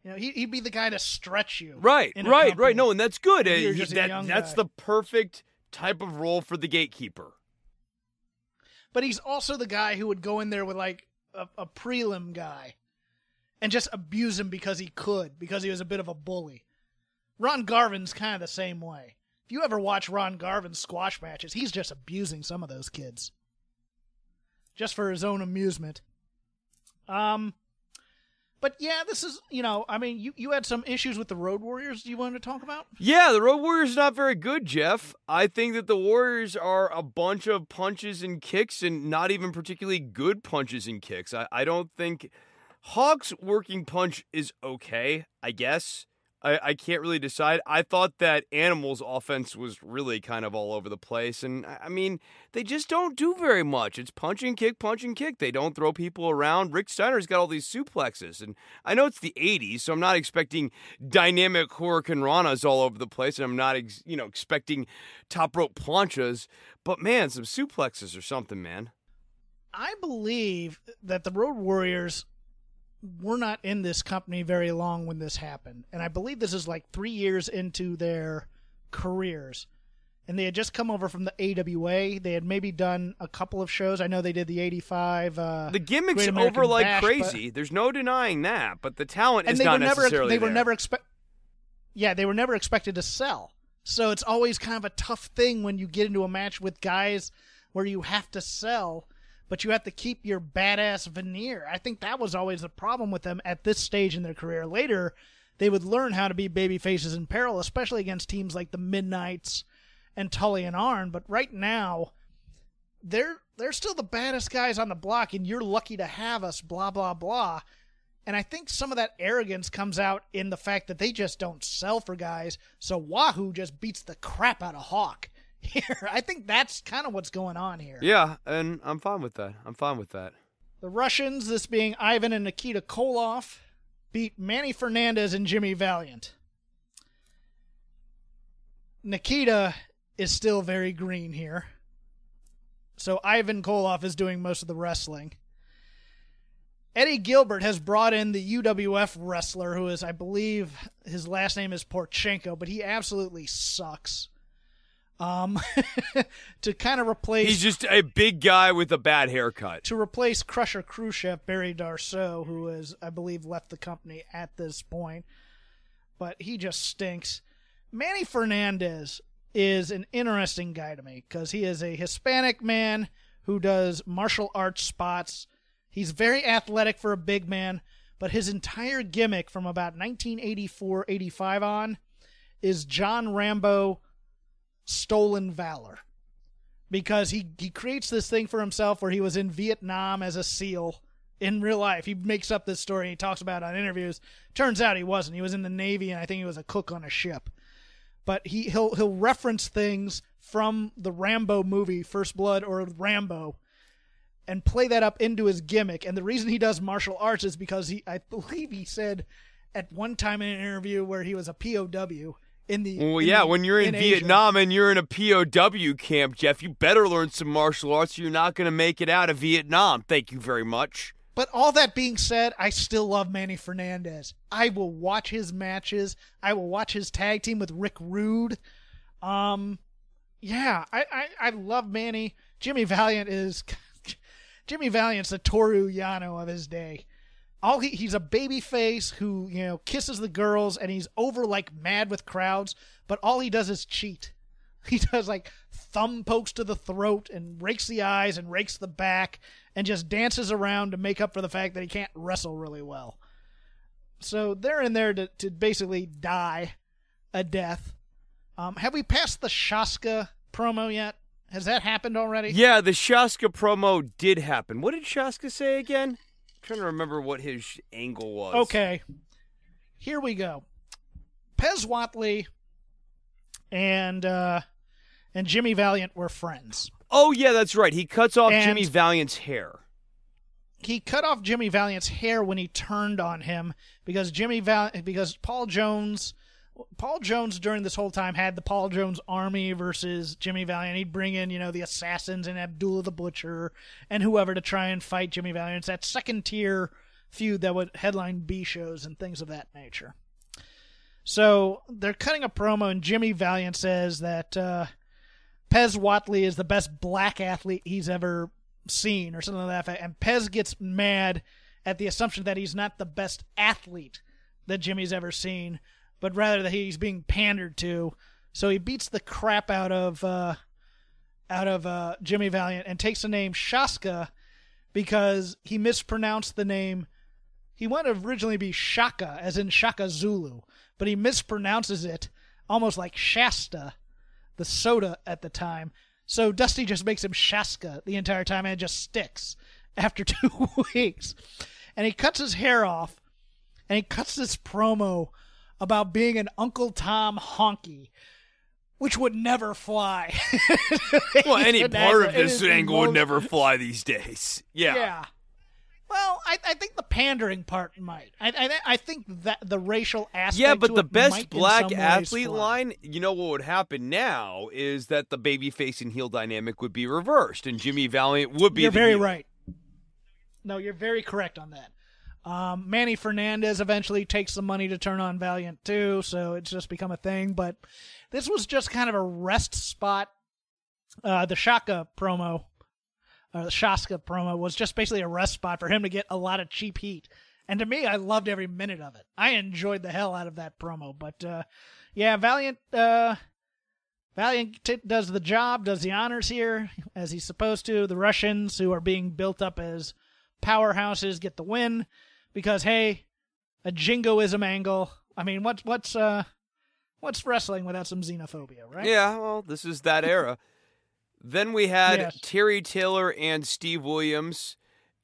Speaker 3: You know, he, he'd be the guy to stretch you.
Speaker 2: right, right,
Speaker 3: company.
Speaker 2: right. No, and that's good. Uh, he- that- that's
Speaker 3: guy.
Speaker 2: the perfect type of role for the gatekeeper.
Speaker 3: But he's also the guy who would go in there with like a, a prelim guy and just abuse him because he could, because he was a bit of a bully. Ron Garvin's kind of the same way. If you ever watch Ron Garvin's squash matches, he's just abusing some of those kids. Just for his own amusement. Um but yeah, this is you know, I mean you, you had some issues with the Road Warriors you wanted to talk about?
Speaker 2: Yeah, the Road Warriors not very good, Jeff. I think that the Warriors are a bunch of punches and kicks and not even particularly good punches and kicks. I, I don't think Hawk's working punch is okay, I guess. I, I can't really decide. I thought that Animals' offense was really kind of all over the place. And I mean, they just don't do very much. It's punch and kick, punch and kick. They don't throw people around. Rick Steiner's got all these suplexes. And I know it's the 80s, so I'm not expecting dynamic Hurricanranas all over the place. And I'm not, ex- you know, expecting top rope planchas. But man, some suplexes or something, man.
Speaker 3: I believe that the Road Warriors were not in this company very long when this happened. And I believe this is like three years into their careers. And they had just come over from the AWA. They had maybe done a couple of shows. I know they did the 85. Uh,
Speaker 2: the gimmicks over like
Speaker 3: Bash,
Speaker 2: crazy. There's no denying that. But the talent
Speaker 3: and
Speaker 2: is
Speaker 3: they
Speaker 2: not
Speaker 3: were never
Speaker 2: necessarily
Speaker 3: they were
Speaker 2: there.
Speaker 3: never expect yeah they were never expected to sell so it's always kind of a tough thing when you get into a match with guys where you have to sell but you have to keep your badass veneer. I think that was always the problem with them at this stage in their career. Later they would learn how to be baby faces in peril especially against teams like the midnights and tully and arn but right now they're they're still the baddest guys on the block and you're lucky to have us blah blah blah. And I think some of that arrogance comes out in the fact that they just don't sell for guys. So Wahoo just beats the crap out of Hawk here. I think that's kind of what's going on here.
Speaker 2: Yeah, and I'm fine with that. I'm fine with that.
Speaker 3: The Russians, this being Ivan and Nikita Koloff, beat Manny Fernandez and Jimmy Valiant. Nikita is still very green here. So Ivan Koloff is doing most of the wrestling. Eddie Gilbert has brought in the UWF wrestler who is, I believe, his last name is Porchenko, but he absolutely sucks. Um, to kind of replace
Speaker 2: He's just a big guy with a bad haircut.
Speaker 3: to replace Crusher Khrushchev, Barry Darsow, who has, I believe, left the company at this point. But he just stinks. Manny Fernandez is an interesting guy to me because he is a Hispanic man who does martial arts spots. He's very athletic for a big man, but his entire gimmick from about 1984 85 on is John Rambo stolen valor because he he creates this thing for himself where he was in Vietnam as a SEAL in real life. He makes up this story. He talks about it on interviews. Turns out he wasn't. He was in the Navy, and I think he was a cook on a ship. But he he'll he'll reference things from the Rambo movie, First Blood or Rambo, and play that up into his gimmick. And the reason he does martial arts is because he I believe he said at one time in an interview where he was a POW in the
Speaker 2: Well,
Speaker 3: in
Speaker 2: yeah,
Speaker 3: the-
Speaker 2: when you're in,
Speaker 3: Asia.
Speaker 2: Vietnam and you're in a POW camp, Jeff, you better learn some martial arts or you're not going to make it out of Vietnam. Thank you very much.
Speaker 3: But all that being said, I still love Manny Fernandez. I will watch his matches. I will watch his tag team with Rick Rude. Um, yeah, I, I, I love Manny. Jimmy Valiant is Jimmy Valiant's the Toru Yano of his day. All he, he's a baby face who you know kisses the girls and he's over like mad with crowds. But all he does is cheat. He does like thumb pokes to the throat and rakes the eyes and rakes the back and just dances around to make up for the fact that he can't wrestle really well. So they're in there to, to basically die a death. Um, have we passed the Shaska promo yet? Has that happened already?
Speaker 2: Yeah, the Shaska promo did happen. What did Shaska say again? Trying to remember what his angle was.
Speaker 3: Okay. Here we go. Pez Whatley and uh, and Jimmy Valiant were friends.
Speaker 2: Oh, yeah, that's right. He cuts off
Speaker 3: And-
Speaker 2: Jimmy Valiant's hair.
Speaker 3: he cut off Jimmy Valiant's hair when he turned on him because Jimmy Val because Paul Jones Paul Jones during this whole time had the Paul Jones army versus Jimmy Valiant. He'd bring in, you know, the assassins and Abdullah the Butcher and whoever to try and fight Jimmy Valiant. It's that second tier feud that would headline B shows and things of that nature. So they're cutting a promo, and Jimmy Valiant says that uh, Pez Whatley is the best black athlete he's ever seen, or something like that. And Pez gets mad at the assumption that he's not the best athlete that Jimmy's ever seen, but rather that he's being pandered to. So he beats the crap out of uh, out of uh, Jimmy Valiant and takes the name Shaska because he mispronounced the name. He wanted to originally be Shaka, as in Shaka Zulu, but he mispronounces it almost like Shasta, the soda at the time. So Dusty just makes him Shaska the entire time, and just sticks after two weeks. And he cuts his hair off, and he cuts this promo about being an Uncle Tom honky, which would never fly.
Speaker 2: well, any part of this angle would never fly these days. Yeah.
Speaker 3: Yeah. Well, I, I think the pandering part might. I, I, I think that the racial aspect.
Speaker 2: Yeah, but the best
Speaker 3: black
Speaker 2: athlete line, you know what would happen now is that the baby face and heel dynamic would be reversed, and Jimmy Valiant would be.
Speaker 3: You're very
Speaker 2: heel.
Speaker 3: right. No, you're very correct on that. Um, Manny Fernandez eventually takes some money to turn on Valiant too, so it's just become a thing. But this was just kind of a rest spot. Uh, the Shaka promo uh, the Shaska promo was just basically a rest spot for him to get a lot of cheap heat. And to me, I loved every minute of it. I enjoyed the hell out of that promo. But uh, yeah, Valiant, uh, Valiant t- does the job, does the honors here as he's supposed to. The Russians, who are being built up as powerhouses, get the win because hey, a jingoism angle. I mean, what's what's uh, what's wrestling without some xenophobia, right?
Speaker 2: Yeah, well, this is that era. Then we had yes. Terry Taylor and Steve Williams,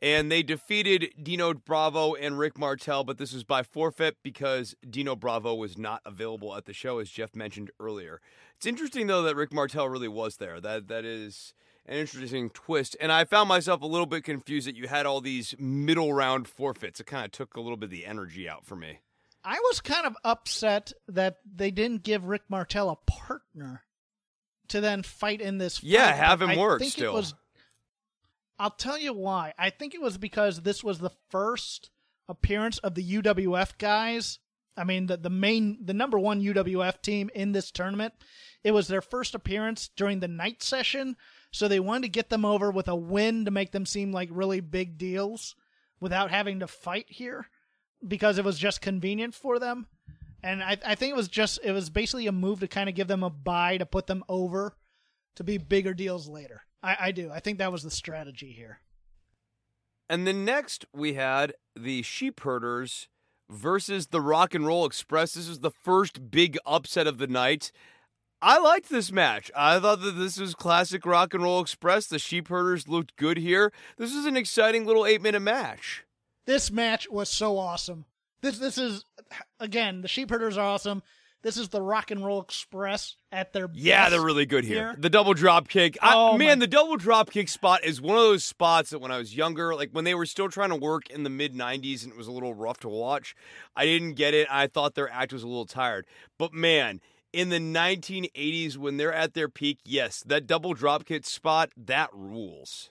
Speaker 2: and they defeated Dino Bravo and Rick Martel, but this was by forfeit because Dino Bravo was not available at the show, as Jeff mentioned earlier. It's interesting though that Rick Martel really was there. That that is an interesting twist, and I found myself a little bit confused that you had all these middle round forfeits. It kind of took a little bit of the energy out for me.
Speaker 3: I was kind of upset that they didn't give Rick Martel a partner to then fight in this. Fight.
Speaker 2: Yeah, have him I work think still.
Speaker 3: It was, I'll tell you why. I think it was because this was the first appearance of the UWF guys. I mean, the the main, the number one UWF team in this tournament. It was their first appearance during the night session, so they wanted to get them over with a win to make them seem like really big deals without having to fight here because it was just convenient for them and I, I think it was just it was basically a move to kind of give them a buy to put them over to be bigger deals later. I, I do. I think that was the strategy here.
Speaker 2: And then next we had the sheep herders versus the Rock and Roll Express. This is the first big upset of the night. I liked this match. I thought that this was classic Rock and Roll Express. The sheep herders looked good here. This is an exciting little eight minute match.
Speaker 3: This match was so awesome. This this is again the sheep herders are awesome. This is the Rock and Roll Express at their
Speaker 2: yeah, they're really good here. here. The double drop kick, oh, I, man, my. the double drop kick spot is one of those spots that when I was younger, like when they were still trying to work in the mid '90s and it was a little rough to watch, I didn't get it. I thought their act was a little tired, but man. In the 1980s, when they're at their peak, yes, that double drop kick spot, that rules.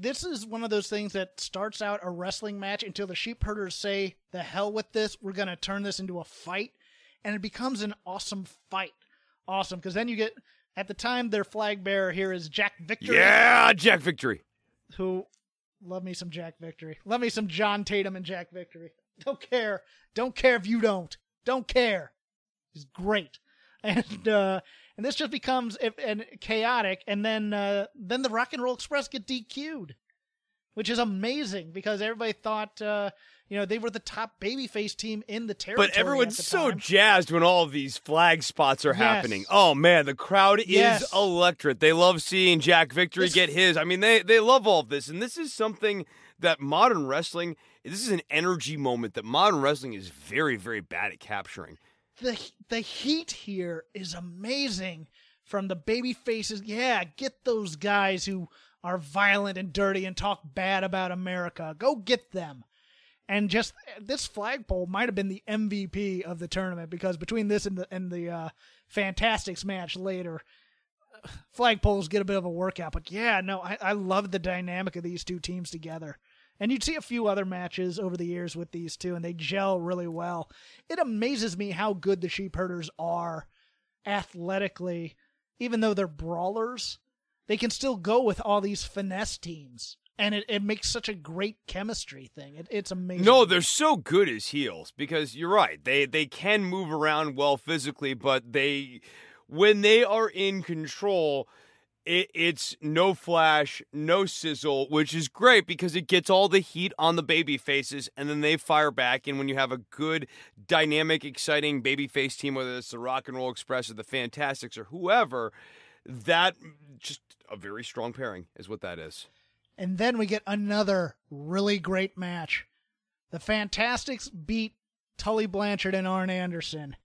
Speaker 3: this is one of those things that starts out a wrestling match until the sheep herders say, the hell with this, we're going to turn this into a fight. And it becomes an awesome fight. Awesome. Because then you get, at the time, their flag bearer here is Jack Victory.
Speaker 2: Yeah, Jack Victory.
Speaker 3: Who, love me some Jack Victory. Love me some John Tatum and Jack Victory. Don't care. Don't care if you don't. Don't care. He's great. And, uh, and this just becomes and chaotic, and then uh, then the Rock and Roll Express get DQ'd, which is amazing because everybody thought uh, you know they were the top babyface team in the territory.
Speaker 2: But everyone's so jazzed when all these flag spots are yes. happening. Oh man, the crowd yes. is electric. They love seeing Jack Victory this... get his. I mean, they they love all of this, and this is something that modern wrestling. This is an energy moment that modern wrestling is very very bad at capturing
Speaker 3: the the heat here is amazing from the baby faces. Yeah, get those guys who are violent and dirty and talk bad about America. Go get them. And just this flagpole might have been the MVP of the tournament because between this and the and the uh, Fantastics match later, flagpoles get a bit of a workout. But yeah, no, I, I love the dynamic of these two teams together. And you'd see a few other matches over the years with these two, and they gel really well. It amazes me how good the sheep herders are athletically, even though they're brawlers. They can still go with all these finesse teams. and it, it makes such a great chemistry thing. It, it's amazing.
Speaker 2: No, they're so good as heels because you're right. They they can move around well physically, but they when they are in control, it, it's no flash, no sizzle, which is great because it gets all the heat on the baby faces and then they fire back. And when you have a good, dynamic, exciting baby face team, whether it's the Rock and Roll Express or the Fantastics or whoever, that just a very strong pairing is what that is.
Speaker 3: And then we get another really great match. The Fantastics beat Tully Blanchard and Arn Anderson.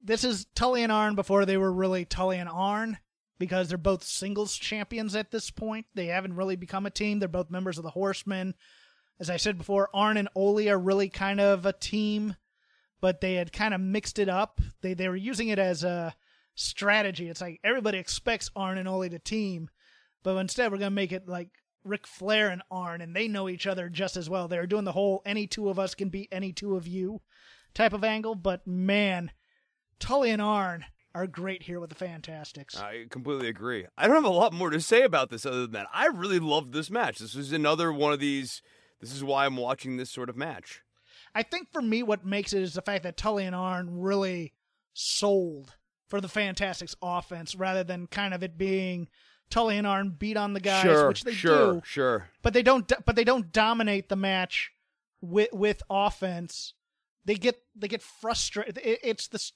Speaker 3: This is Tully and Arn before they were really Tully and Arn because they're both singles champions at this point. They haven't really become a team. They're both members of the Horsemen. As I said before, Arn and Ole are really kind of a team, but they had kind of mixed it up. They they were using it as a strategy. It's like everybody expects Arn and Ole to team, but instead we're gonna make it like Ric Flair and Arn, and they know each other just as well. They're doing the whole any two of us can beat any two of you type of angle. But man, Tully and Arn are great here with the Fantastics.
Speaker 2: I completely agree. I don't have a lot more to say about this other than that. I really loved this match. This was another one of these. This is why I'm watching this sort of match.
Speaker 3: I think for me, what makes it is the fact that Tully and Arn really sold for the Fantastics offense rather than kind of it being Tully and Arn beat on the guys,
Speaker 2: sure,
Speaker 3: which they
Speaker 2: sure,
Speaker 3: do.
Speaker 2: Sure,
Speaker 3: But they don't. But they don't dominate the match with with offense. They get they get frustrated. It, it's this.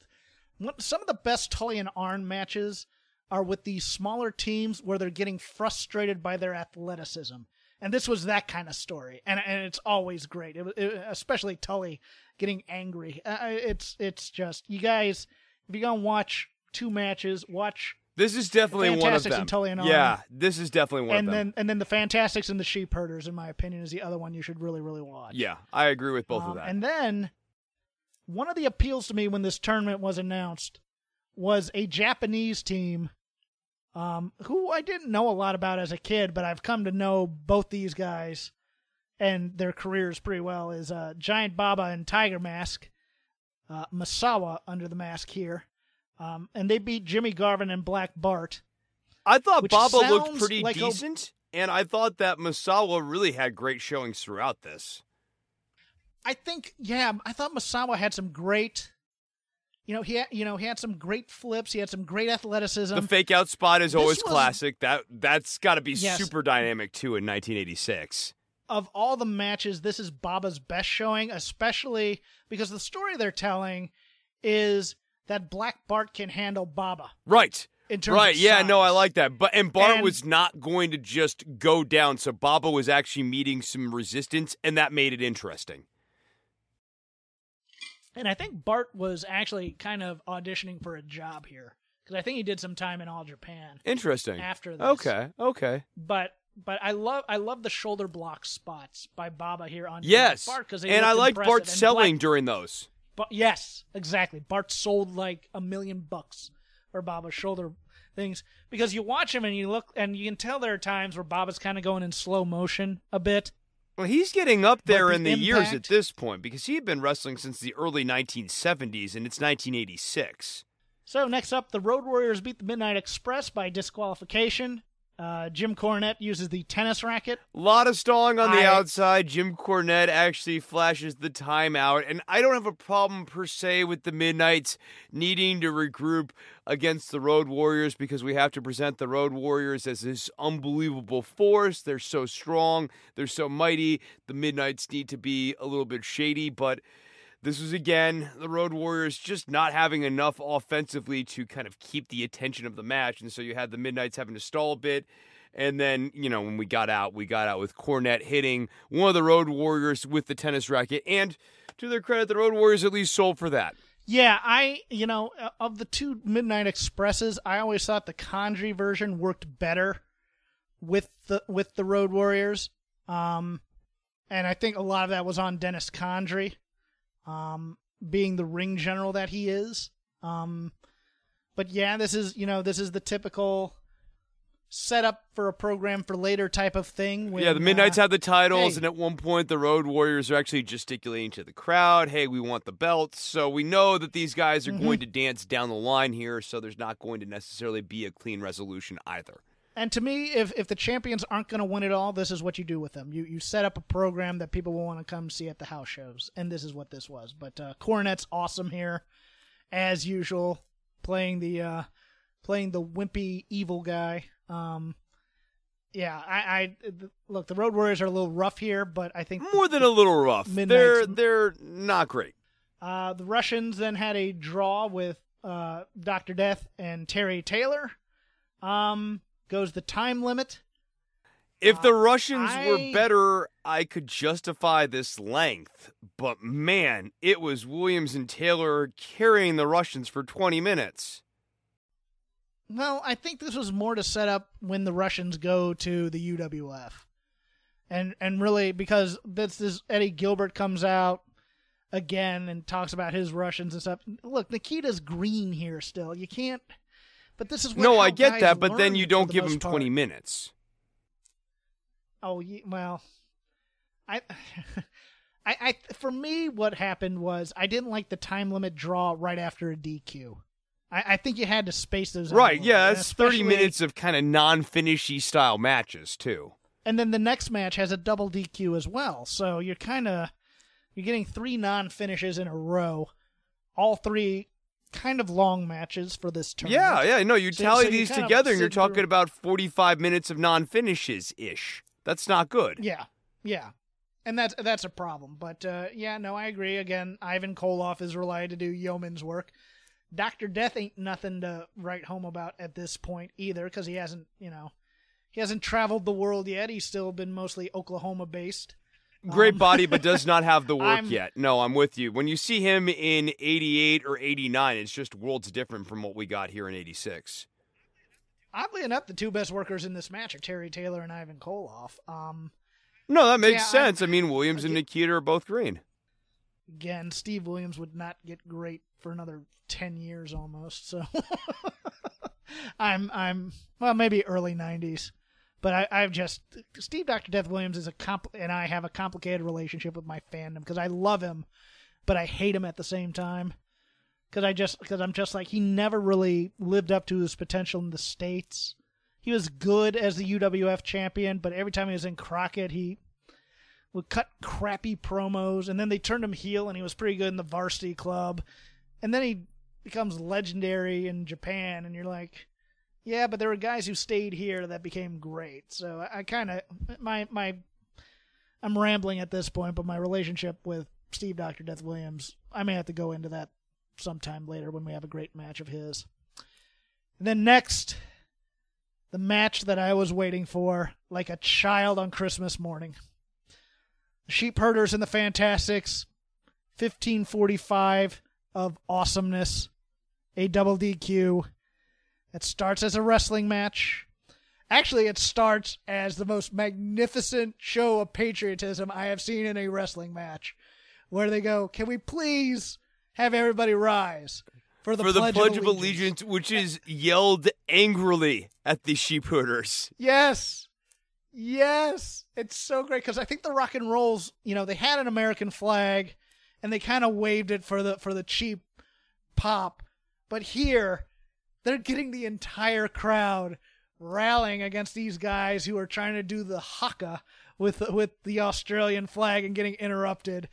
Speaker 3: Some of the best Tully and Arn matches are with these smaller teams where they're getting frustrated by their athleticism. And this was that kind of story, and and it's always great, it, it, especially Tully getting angry. Uh, it's it's just you guys, if you're gonna watch two matches, watch
Speaker 2: this is definitely one of
Speaker 3: Fantastics
Speaker 2: them.
Speaker 3: and Tully and Arn.
Speaker 2: yeah, this is definitely one
Speaker 3: and
Speaker 2: of them.
Speaker 3: And then and then the Fantastics and the Sheep Herders, in my opinion, is the other one you should really really watch.
Speaker 2: yeah, I agree with both
Speaker 3: Um,
Speaker 2: of that.
Speaker 3: And then one of the appeals to me when this tournament was announced was a Japanese team um, who I didn't know a lot about as a kid, but I've come to know both these guys and their careers pretty well. Is uh, Giant Baba and Tiger Mask, uh, Misawa under the mask here, um, and they beat Jimmy Garvin and Black Bart.
Speaker 2: I thought Baba looked pretty
Speaker 3: like a-
Speaker 2: decent, and I thought that Misawa really had great showings throughout this.
Speaker 3: I think, yeah, I thought Misawa had some great. You know, he had, you know, he had some great flips. He had some great athleticism.
Speaker 2: the fake out spot is
Speaker 3: this
Speaker 2: always
Speaker 3: was-
Speaker 2: classic. That that's got to be
Speaker 3: Yes.
Speaker 2: super dynamic too in 1986.
Speaker 3: of all the matches, this is Baba's best showing, especially because the story they're telling is that Black Bart can handle Baba.
Speaker 2: Right.
Speaker 3: In terms
Speaker 2: Right, yeah, no, I like that. But and Bart
Speaker 3: And-
Speaker 2: was not going to just go down, so Baba was actually meeting some resistance, and that made it interesting.
Speaker 3: And I think Bart was actually kind of auditioning for a job here because I think he did some time in All Japan
Speaker 2: Interesting.
Speaker 3: after this.
Speaker 2: Okay, okay.
Speaker 3: but but I love I love the shoulder block spots by Baba here on
Speaker 2: Yes,
Speaker 3: Bart because
Speaker 2: and I like Bart selling during those.
Speaker 3: But yes, exactly. Bart sold like a million bucks for Baba's shoulder things because you watch him and you look and you can tell there are times where Baba's kind of going in slow motion a bit.
Speaker 2: Well, he's getting up there
Speaker 3: the
Speaker 2: in the years at this point because he had been wrestling since the early 1970s, and it's 1986.
Speaker 3: So next up, the Road Warriors beat the Midnight Express by disqualification. Uh, Jim Cornette uses the tennis racket.
Speaker 2: A lot of stalling on the
Speaker 3: I-
Speaker 2: outside. Jim Cornette actually flashes the timeout, and I don't have a problem per se with the Midnights needing to regroup against the Road Warriors because we have to present the Road Warriors as this unbelievable force. They're so strong, they're so mighty. The Midnights need to be a little bit shady, but this was again the Road Warriors just not having enough offensively to kind of keep the attention of the match, and so you had the Midnights having to stall a bit. And then, you know, when we got out, we got out with Cornette hitting one of the Road Warriors with the tennis racket. And to their credit, the Road Warriors at least sold for that.
Speaker 3: Yeah, I you know uh, of the two Midnight Expresses, I always thought the Condrey version worked better with the with the Road Warriors. Um, and I think a lot of that was on Dennis Condrey, um, being the ring general that he is. Um, but yeah, this is you know this is the typical setup for a program for later type of thing. When,
Speaker 2: yeah, the Midnights
Speaker 3: uh,
Speaker 2: have the titles,
Speaker 3: hey.
Speaker 2: and at one point, the Road Warriors are actually gesticulating to the crowd, hey, we want the belts. So we know that these guys are
Speaker 3: Mm-hmm.
Speaker 2: going to dance down the line here, so there's not going to necessarily be a clean resolution either.
Speaker 3: And to me, if if the champions aren't going to win it all, this is what you do with them. You you set up a program that people will want to come see at the house shows, and this is what this was. But uh, Cornette's awesome here, as usual, playing the uh, playing the wimpy evil guy. Um, yeah, I, I look. The Road Warriors are a little rough here, but I think
Speaker 2: more than a little rough. They're they're not great.
Speaker 3: Uh, the Russians then had a draw with uh, Doctor Death and Terry Taylor. Um, goes the time limit.
Speaker 2: If the uh, Russians I... were better, I could justify this length. But man, it was Williams and Taylor carrying the Russians for 20 minutes.
Speaker 3: Well, I think this was more to set up when the Russians go to the UWF. And and really because this this Eddie Gilbert comes out again and talks about his Russians and stuff. Look, Nikita's green here still. You can't but this is what
Speaker 2: No, I get that, but then you don't give him 20
Speaker 3: part.
Speaker 2: minutes.
Speaker 3: Oh, well, I I I for me what happened was I didn't like the time limit draw right after a DQ. I, I think you had to space those
Speaker 2: right. yeah, that's thirty minutes of kind of non-finishy style matches too.
Speaker 3: And then the next match has a double DQ as well, so you're kind of you're getting three non-finishes in a row, all three kind of long matches for this tournament.
Speaker 2: Yeah, yeah. No, you so, tally so these together, and you're talking through... about forty-five minutes of non-finishes ish. That's not good.
Speaker 3: Yeah, yeah and that's that's a problem. But uh, yeah, no, I agree. Again, Ivan Koloff is relied to do yeoman's work. Doctor Death ain't nothing to write home about at this point either, because he hasn't, you know, he hasn't traveled the world yet. He's still been mostly Oklahoma based.
Speaker 2: Great um, body, but does not have the work I'm, yet. No, I'm with you. When you see him in '88 or '89, it's just worlds different from what we got here in '86.
Speaker 3: Oddly enough, the two best workers in this match are Terry Taylor and Ivan Koloff. Um,
Speaker 2: no, that makes yeah, sense. I, I mean, Williams I, and Nikita are both green.
Speaker 3: Again, Steve Williams would not get great for another 10 years almost. So I'm I'm well maybe early 90s. But I, I've just Steve Dr. Death Williams is a comp and I have a complicated relationship with my fandom because I love him, but I hate him at the same time. Because I just because I'm just like he never really lived up to his potential in the states. He was good as the UWF champion, but every time he was in Crockett, he would cut crappy promos, and then they turned him heel, and he was pretty good in the Varsity Club, and then he becomes legendary in Japan, and you're like, yeah, but there were guys who stayed here that became great. So I, I kind of my my I'm rambling at this point, but my relationship with Steve Doctor Death Williams, I may have to go into that sometime later when we have a great match of his. And then next, the match that I was waiting for like a child on Christmas morning. The Sheep Herders and the Fantastics, 1545 of awesomeness, a double DQ. It starts as a wrestling match. Actually, it starts as the most magnificent show of patriotism I have seen in a wrestling match, where they go, "Can we please have everybody rise for the,
Speaker 2: for
Speaker 3: pledge,
Speaker 2: the pledge
Speaker 3: of,
Speaker 2: allegiance. of allegiance, which is yelled angrily at the sheep herders.
Speaker 3: Yes, yes, it's so great because I think the rock and rolls, you know, they had an American flag and they kind of waved it for the for the cheap pop. But here, they're getting the entire crowd rallying against these guys who are trying to do the haka with with the Australian flag and getting interrupted.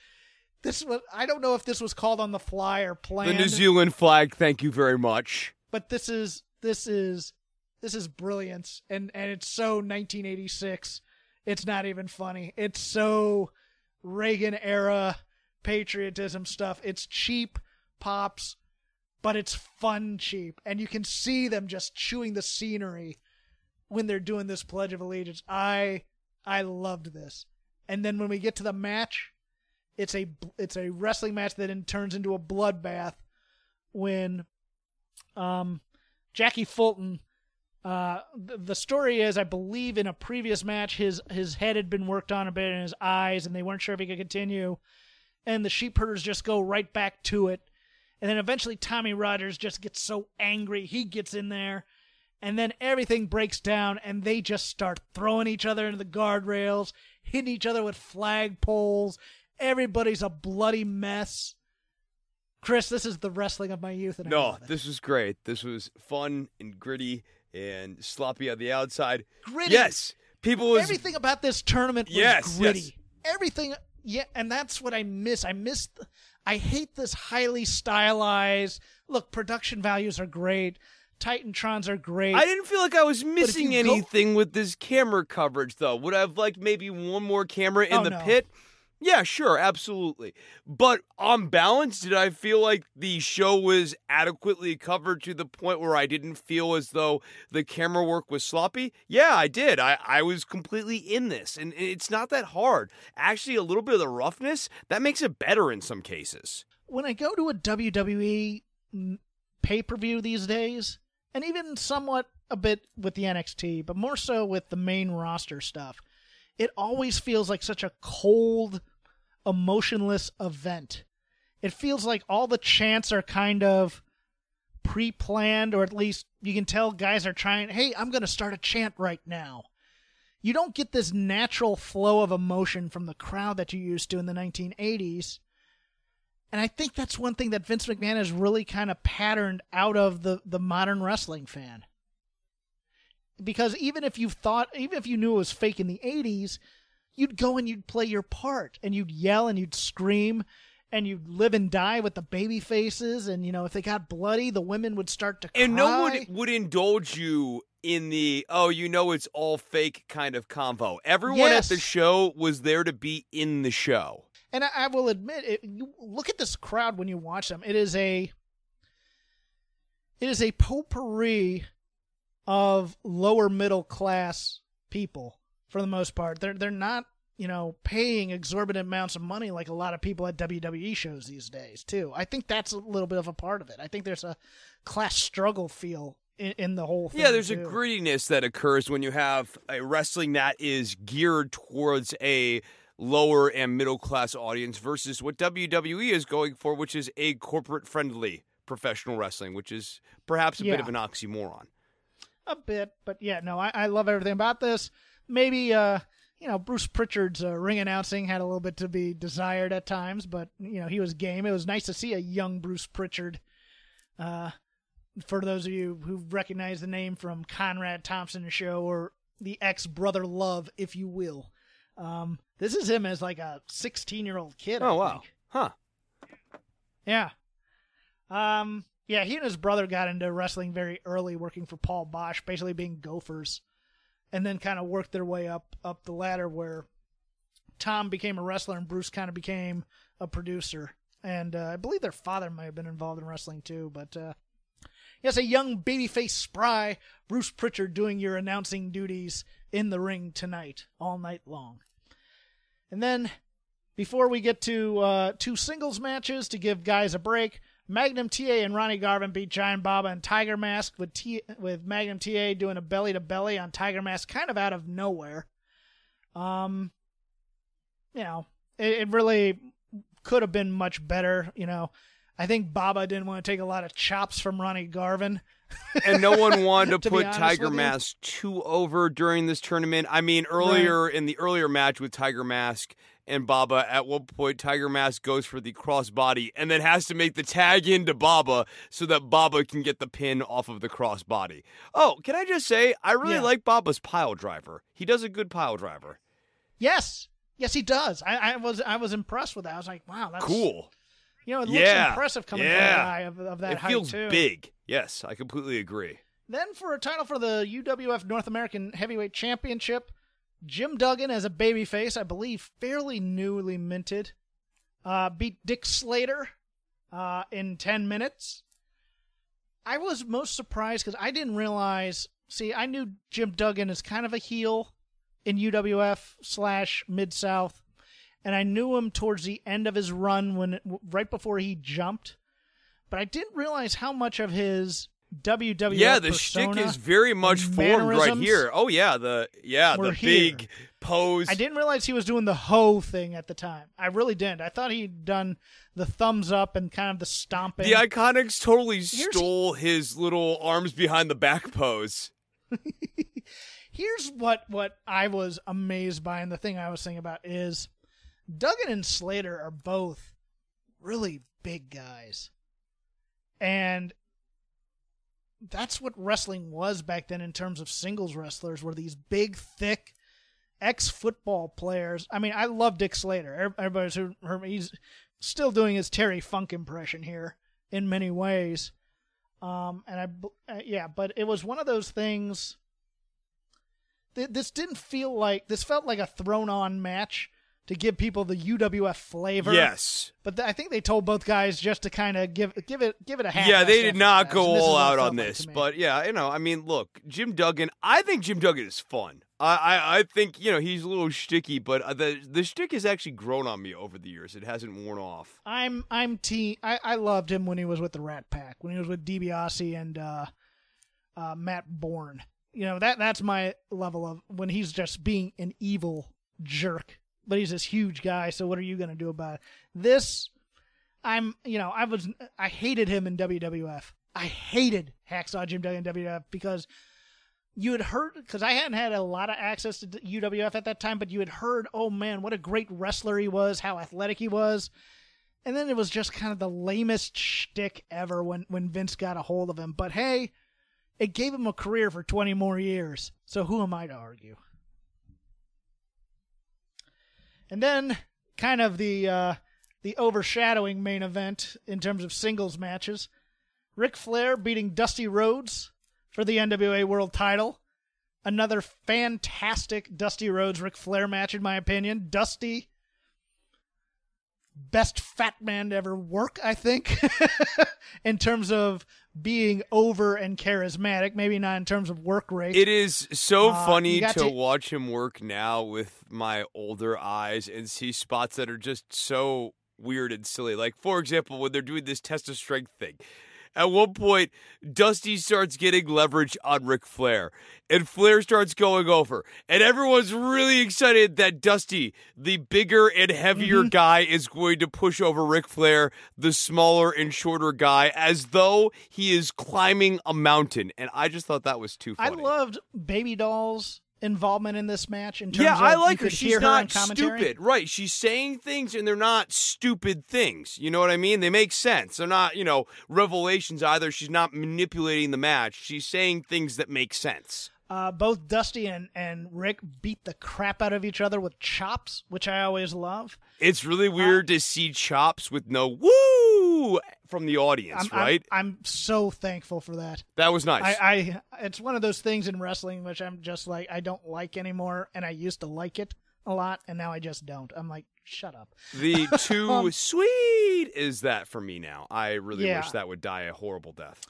Speaker 3: This was I don't know if this was called on the fly or planned.
Speaker 2: The New Zealand flag, thank you very much.
Speaker 3: But this is this is this is brilliance and and it's so 1986. It's not even funny. It's so Reagan era patriotism stuff. It's cheap pops, but it's fun cheap. And you can see them just chewing the scenery when they're doing this Pledge of Allegiance. I I loved this. And then when we get to the match, it's a it's a wrestling match that then turns into a bloodbath when um Jackie Fulton uh, the story is, I believe, in a previous match, his his head had been worked on a bit in his eyes, and they weren't sure if he could continue and the sheep herders just go right back to it. And then eventually Tommy Rogers just gets so angry, he gets in there, and then everything breaks down, and they just start throwing each other into the guardrails, hitting each other with flagpoles. Everybody's a bloody mess. Chris, this is the wrestling of my youth. And
Speaker 2: no, this was great. This was fun and gritty and sloppy on the outside.
Speaker 3: Gritty.
Speaker 2: Yes, people was
Speaker 3: Everything about this tournament was
Speaker 2: Yes,
Speaker 3: gritty.
Speaker 2: yes.
Speaker 3: Everything, yeah, and that's what I miss. I miss. I hate this highly stylized. Look, production values are great. Titantrons are great.
Speaker 2: I didn't feel like I was missing
Speaker 3: you go-
Speaker 2: anything with this camera coverage, though. Would I have liked maybe one more camera oh, in
Speaker 3: Oh,
Speaker 2: the
Speaker 3: no.
Speaker 2: pit? Yeah, sure, absolutely. But on balance, did I feel like the show was adequately covered to the point where I didn't feel as though the camera work was sloppy? Yeah, I did. I, I was completely in this, and it's not that hard. Actually, a little bit of the roughness that makes it better in some cases.
Speaker 3: when I go to a WWE pay per view these days, and even somewhat a bit with the NXT, but more so with the main roster stuff, it always feels like such a cold, emotionless event. It feels like all the chants are kind of pre planned, or at least you can tell guys are trying, hey, I'm going to start a chant right now. You don't get this natural flow of emotion from the crowd that you used to in the 1980s. And I think that's one thing that Vince McMahon has really kind of patterned out of the, the modern wrestling fan. Because even if you thought, even if you knew it was fake in the 80s, you'd go and you'd play your part and you'd yell and you'd scream and you'd live and die with the baby faces. And, you know, if they got bloody, the women would start to cry.
Speaker 2: And no one would, would indulge you in the oh, you know, it's all fake kind of convo. Everyone
Speaker 3: Yes.
Speaker 2: at the show was there to be in the show.
Speaker 3: And I, I will admit, it, you look at this crowd when you watch them. It is a, it is a potpourri of lower middle class people for the most part. They're they're not you know paying exorbitant amounts of money like a lot of people at WWE shows these days too. I think that's a little bit of a part of it. I think there's a class struggle feel in, in the whole thing.
Speaker 2: Yeah, there's a
Speaker 3: too.
Speaker 2: grittiness that occurs when you have a wrestling that is geared towards a lower and middle class audience versus what WWE is going for, which is a corporate friendly professional wrestling, which is perhaps a bit of an oxymoron.
Speaker 3: A bit, but yeah, no, I, I love everything about this. Maybe uh, you know, Bruce Pritchard's uh, ring announcing had a little bit to be desired at times, but you know, he was game. It was nice to see a young Bruce Pritchard. Uh, for those of you who recognize the name from Conrad Thompson show or the ex brother Love, if you will, um, this is him as like a 16 year old kid. I
Speaker 2: Oh wow.
Speaker 3: think.
Speaker 2: Huh.
Speaker 3: Yeah. Um. Yeah, he and his brother got into wrestling very early, working for Paul Boesch, basically being gophers, and then kind of worked their way up up the ladder where Tom became a wrestler and Bruce kind of became a producer. And uh, I believe their father might have been involved in wrestling too. But uh, yes, a young babyface spry Bruce Pritchard doing your announcing duties in the ring tonight, all night long. And then before we get to uh, two singles matches to give guys a break, Magnum TA and Ronnie Garvin beat Giant Baba and Tiger Mask with T- with Magnum TA doing a belly to belly on Tiger Mask kind of out of nowhere. Um, you know, it, it really could have been much better. You know, I think Baba didn't want to take a lot of chops from Ronnie Garvin.
Speaker 2: and no one wanted to,
Speaker 3: To
Speaker 2: put Tiger. Mask too over during this tournament. I mean, earlier in the earlier match with Tiger Mask and Baba, at one point Tiger Mask goes for the crossbody and then has to make the tag into Baba so that Baba can get the pin off of the crossbody. Oh, can I just say I really
Speaker 3: Yeah.
Speaker 2: like Baba's pile driver. He does a good pile driver.
Speaker 3: Yes, yes, he does. I, I was I was impressed with that. I was like, wow, that's
Speaker 2: Cool.
Speaker 3: You know, it looks
Speaker 2: Yeah,
Speaker 3: impressive coming from a guy of, of that
Speaker 2: It
Speaker 3: height
Speaker 2: feels
Speaker 3: too.
Speaker 2: big. Yes, I completely agree.
Speaker 3: Then for a title for the UWF North American Heavyweight Championship, Jim Duggan as a babyface, I believe fairly newly minted, uh, beat Dick Slater uh, in 10 minutes. I was most surprised because I didn't realize. See, I knew Jim Duggan is kind of a heel in UWF slash Mid South, and I knew him towards the end of his run when right before he jumped. But I didn't realize how much of his WWF
Speaker 2: Yeah, the
Speaker 3: persona
Speaker 2: shtick is very much formed right here. Oh yeah, the yeah the
Speaker 3: here.
Speaker 2: big pose.
Speaker 3: I didn't realize he was doing the hoe thing at the time. I really didn't. I thought he'd done the thumbs up and kind of the stomping.
Speaker 2: The Iconics totally
Speaker 3: Here's-
Speaker 2: stole his little arms behind the back pose.
Speaker 3: Here's what what I was amazed by, and the thing I was thinking about is Duggan and Slater are both really big guys, and that's what wrestling was back then in terms of singles wrestlers were these big, thick ex football players. I mean, I love Dick Slater. Everybody's heard, he's still doing his Terry Funk impression here in many ways. Um, and I, uh, yeah, but it was one of those things. Th- this didn't feel like this felt like a thrown on match to give people the UWF flavor.
Speaker 2: Yes,
Speaker 3: but th- I think they told both guys just to kind of give give it give it a half.
Speaker 2: Yeah, they did not go all out on this, like but yeah, you know, I mean, look, Jim Duggan. I think Jim Duggan is fun. I, I, I think you know he's a little sticky, but uh, the the shtick has actually grown on me over the years. It hasn't worn off.
Speaker 3: I'm I'm team. I, I loved him when he was with the Rat Pack, when he was with DiBiase and uh, uh, Matt Bourne. You know that that's my level of when he's just being an evil jerk but he's this huge guy. So what are you going to do about it? This? I'm, you know, I was, I hated him in WWF. I hated Hacksaw Jim Duggan WWF because you had heard because I hadn't had a lot of access to UWF at that time, but you had heard, oh man, what a great wrestler he was, how athletic he was, and then it was just kind of the lamest shtick ever when when Vince got a hold of him. But hey, it gave him a career for twenty more years, so who am I to argue? And then kind of the uh, the overshadowing main event in terms of singles matches. Ric Flair beating Dusty Rhodes for the NWA World Title. Another fantastic Dusty Rhodes Ric Flair match, in my opinion. Dusty, best fat man to ever work, I think, in terms of being over and charismatic. Maybe not in terms of work rate.
Speaker 2: It is so uh, funny to, to watch him work now with my older eyes and see spots that are just so weird and silly. Like, for example, when they're doing this test of strength thing. At one point, Dusty starts getting leverage on Ric Flair, and Flair starts going over. And everyone's really excited that Dusty, the bigger and heavier mm-hmm. guy, is going to push over Ric Flair, the smaller and shorter guy, as though he is climbing a mountain. And I just thought that was too funny.
Speaker 3: I loved Baby Doll's involvement in this match in terms
Speaker 2: yeah, I like her.
Speaker 3: She's
Speaker 2: not stupid. Right. She's saying things and they're not stupid things. You know what I mean? They make sense. They're not, you know, revelations either. She's not manipulating the match. She's saying things that make sense.
Speaker 3: Uh, both Dusty and, and Ric beat the crap out of each other with chops, which I always love.
Speaker 2: It's really weird uh, to see chops with no woo from the audience,
Speaker 3: I'm,
Speaker 2: right?
Speaker 3: I'm, I'm, so thankful for that.
Speaker 2: That was nice.
Speaker 3: I, I it's one of those things in wrestling which I'm just like I don't like anymore, and I used to like it a lot, and now I just don't. I'm like, shut up.
Speaker 2: The too um, sweet is that for me now. I really yeah. wish that would die a horrible death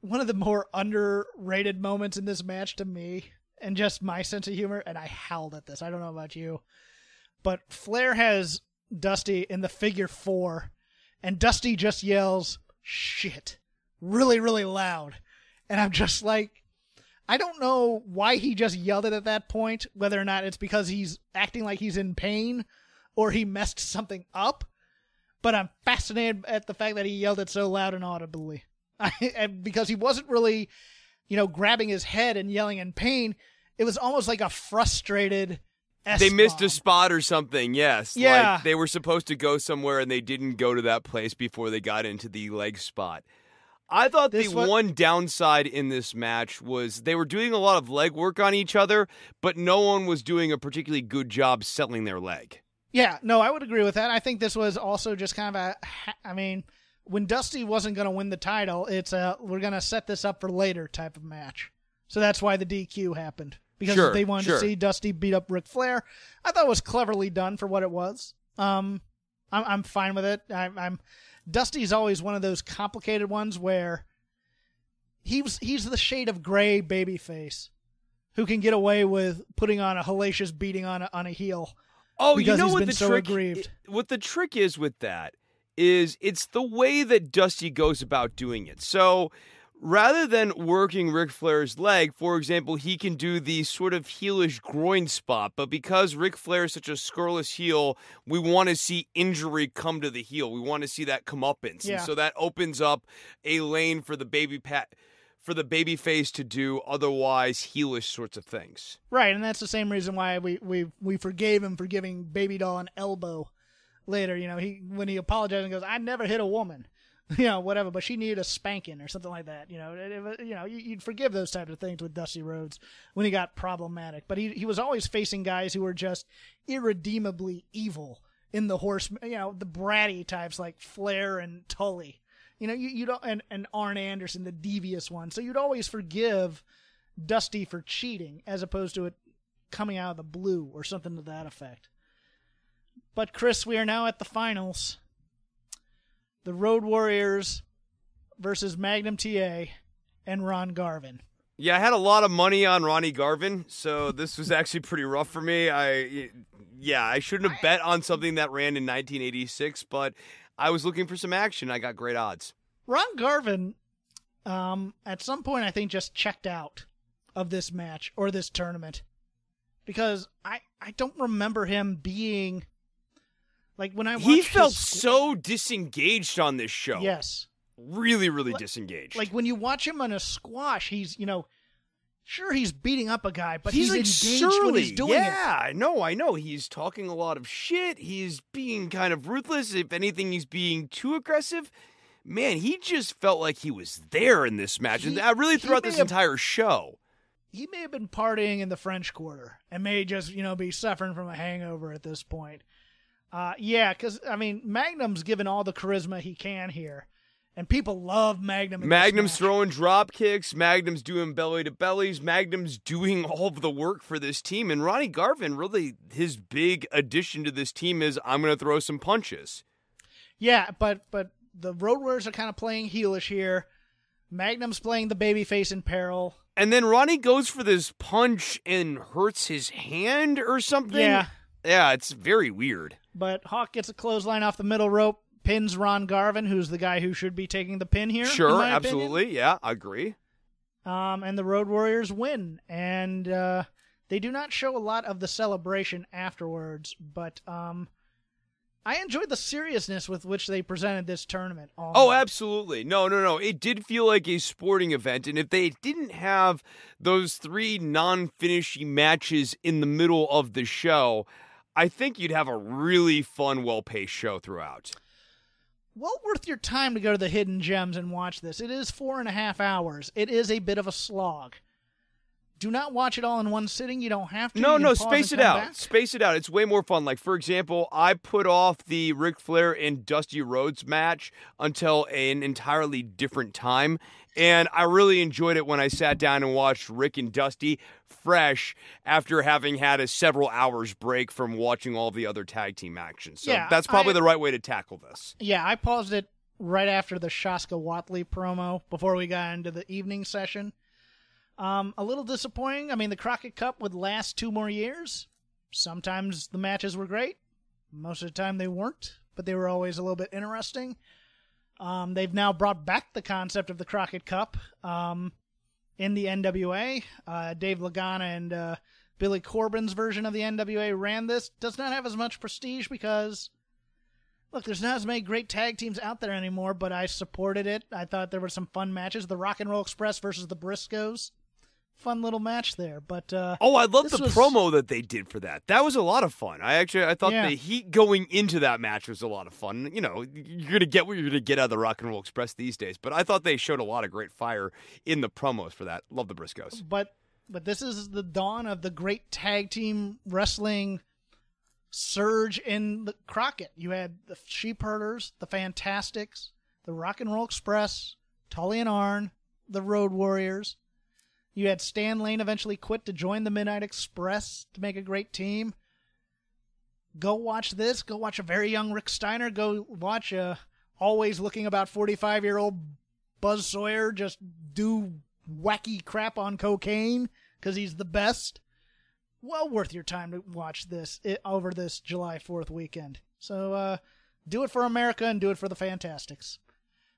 Speaker 3: one of the more underrated moments in this match to me, and just my sense of humor, and I howled at this. I don't know about you, but Flair has Dusty in the figure four, and Dusty just yells "shit" really, really loud, and I'm just like, I don't know why he just yelled it at that point, whether or not it's because he's acting like he's in pain or he messed something up. But I'm fascinated at the fact that he yelled it so loud and audibly. and because he wasn't really, you know, grabbing his head and yelling in pain. It was almost like a frustrated. S-bomb.
Speaker 2: They missed a spot or something. Yes. Yeah. Like they were supposed to go somewhere and they didn't go to that place before they got into the leg spot. I thought this the was- one downside in this match was they were doing a lot of leg work on each other, but no one was doing a particularly good job selling their leg.
Speaker 3: Yeah, no, I would agree with that. I think this was also just kind of a, I mean, when Dusty wasn't going to win the title, it's a we're going to set this up for later type of match. So that's why the DQ happened because sure, they wanted sure. to see Dusty beat up Ric Flair. I thought it was cleverly done for what it was. Um, I'm I'm fine with it. I'm, I'm Dusty's always one of those complicated ones where he's he's the shade of gray baby face who can get away with putting on a hellacious beating on a, on a heel.
Speaker 2: Oh, you know what
Speaker 3: the
Speaker 2: so
Speaker 3: trick aggrieved.
Speaker 2: what the trick is with that is it's the way that Dusty goes about doing it. So rather than working Ric Flair's leg, for example, he can do the sort of heelish groin spot. But because Ric Flair is such a scurrilous heel, we want to see injury come to the heel. We want to see that comeuppance. Yeah. And so that opens up a lane for the baby pat for the baby face to do otherwise heelish sorts of things.
Speaker 3: Right, and that's the same reason why we we we forgave him for giving Baby Doll an elbow later. You know, he when he apologized and goes, "I never hit a woman." you know, whatever. But she needed a spanking or something like that. You know, it, it, you know, you'd forgive those types of things with Dusty Rhodes when he got problematic. But he he was always facing guys who were just irredeemably evil in the horse. You know, the bratty types like Flair and Tully. You know, you you don't and and Arn Anderson, the devious one. So you'd always forgive Dusty for cheating as opposed to it coming out of the blue or something to that effect. But Chris, we are now at the finals the Road Warriors versus Magnum TA and Ron Garvin.
Speaker 2: Yeah, I had a lot of money on Ronnie Garvin, so this was actually pretty rough for me. I yeah, I shouldn't have bet on something that ran in 1986, but I was looking for some action. I got great odds.
Speaker 3: Ron Garvin um, at some point I think just checked out of this match or this tournament because I I don't remember him being like when I
Speaker 2: he felt
Speaker 3: his...
Speaker 2: so disengaged on this show.
Speaker 3: Yes,
Speaker 2: really, really like, disengaged.
Speaker 3: Like when you watch him on a squash, he's you know, sure he's beating up a guy, but
Speaker 2: he's,
Speaker 3: he's
Speaker 2: like
Speaker 3: engaged
Speaker 2: surly.
Speaker 3: when he's doing
Speaker 2: yeah,
Speaker 3: it.
Speaker 2: Yeah, I know, I know. He's talking a lot of shit. He's being kind of ruthless. If anything, he's being too aggressive. Man, he just felt like he was there in this match, he, and uh, really throughout this have, entire show.
Speaker 3: He may have been partying in the French Quarter and may just, you know, be suffering from a hangover at this point. Uh, yeah, because I mean, Magnum's given all the charisma he can here, and people love Magnum.
Speaker 2: Magnum's throwing drop kicks. Magnum's doing belly to bellies. Magnum's doing all of the work for this team. And Ronnie Garvin, really, his big addition to this team is I'm going to throw some punches.
Speaker 3: Yeah, but but the Road Warriors are kind of playing heelish here. Magnum's playing the babyface in peril.
Speaker 2: And then Ronnie goes for this punch and hurts his hand or something.
Speaker 3: Yeah.
Speaker 2: Yeah, it's very weird.
Speaker 3: But Hawk gets a clothesline off the middle rope, pins Ron Garvin, who's the guy who should be taking the pin here.
Speaker 2: Sure, absolutely. Opinion. Yeah, I agree.
Speaker 3: Um, and the Road Warriors win. And uh, they do not show a lot of the celebration afterwards, but um, I enjoyed the seriousness with which they presented this tournament.
Speaker 2: oh, absolutely. No, no, no. It did feel like a sporting event. And if they didn't have those three non finishing matches in the middle of the show, I think you'd have a really fun, well paced show throughout.
Speaker 3: Well worth your time to go to the Hidden Gems and watch this. It is four and a half hours. It is a bit of a slog. Do not watch it all in one sitting. You don't have to.
Speaker 2: No, no, space it out. Back. Space it out. It's way more fun. Like, for example, I put off the Ric Flair and Dusty Rhodes match until an entirely different time. And I really enjoyed it when I sat down and watched Ric and Dusty fresh after having had a several hours break from watching all the other tag team action. So yeah, that's probably I, the right way to tackle this.
Speaker 3: Yeah, I paused it right after the Shaska Whatley promo before we got into the evening session. Um, a little disappointing. I mean, the Crockett Cup would last two more years. Sometimes the matches were great. Most of the time they weren't, but they were always a little bit interesting. Um, they've now brought back the concept of the Crockett Cup um, in the NWA. Uh, Dave Lagana and uh, Billy Corgan's version of the NWA ran this. Does not have as much prestige because, look, there's not as many great tag teams out there anymore, but I supported it. I thought there were some fun matches. The Rock and Roll Express versus the Briscoes fun little match there. But uh,
Speaker 2: oh, I love the was... promo that they did for that. That was a lot of fun. I actually I thought yeah. the heat going into that match was a lot of fun. You know, you're gonna get what you're gonna get out of the Rock and Roll Express these days. But I thought they showed a lot of great fire in the promos for that. Love the Briscoes.
Speaker 3: But but this is the dawn of the great tag team wrestling surge in the Crockett. You had the Sheep Herders, the Fantastics, the Rock and Roll Express, Tully and Arn, the Road Warriors you had Stan Lane eventually quit to join the Midnight Express to make a great team. Go watch this. Go watch a very young Rick Steiner. Go watch a always looking about 45 year old Buzz Sawyer just do wacky crap on cocaine because he's the best. Well worth your time to watch this it, over this July 4th weekend. So uh, do it for America and do it for the Fantastics.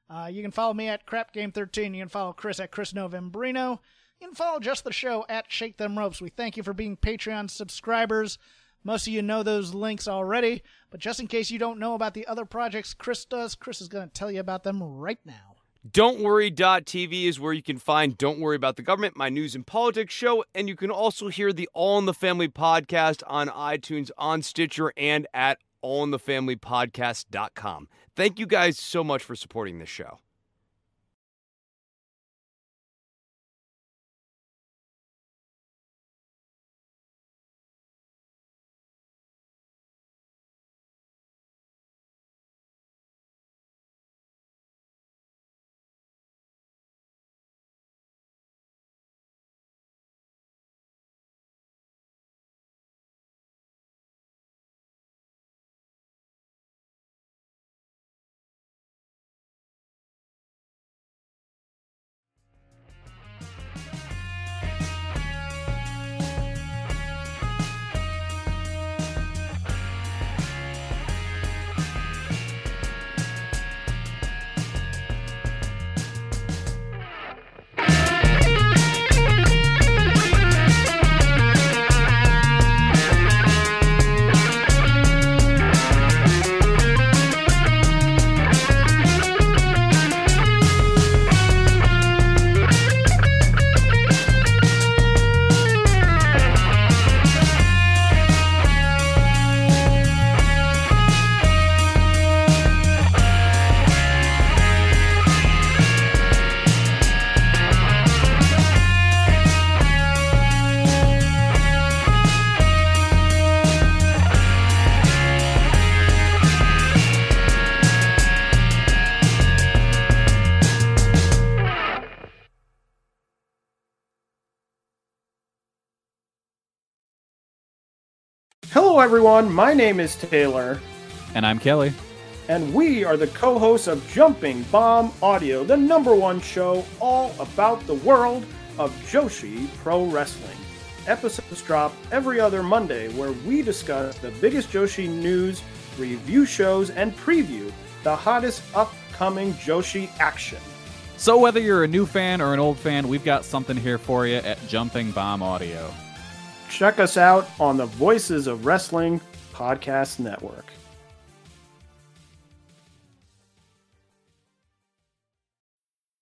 Speaker 3: Uh, you can follow me at Crap Game 13 You can follow Chris at Chris Novembrino. You can follow just the show at Shake Them Ropes. We thank you for being Patreon subscribers. Most of you know those links already, but just in case you don't know about the other projects Chris does, Chris is going to tell you about them right now.
Speaker 2: Don't Worry.tv is where you can find Don't Worry About the Government, my news and politics show, and you can also hear the All in the Family podcast on iTunes, on Stitcher, and at allinthefamilypodcast.com. Thank you guys so much for supporting this show.
Speaker 4: Hello, everyone. My name is Taylor,
Speaker 5: And I'm Kelly.
Speaker 4: and we are the co hosts of Jumping Bomb Audio, the number one show all about the world of Joshi Pro Wrestling. Episodes drop every other Monday where we discuss the biggest Joshi news, review shows, and preview the hottest upcoming Joshi action.
Speaker 5: So, whether you're a new fan or an old fan, we've got something here for you at Jumping Bomb Audio.
Speaker 4: Check us out on the Voices of Wrestling Podcast Network.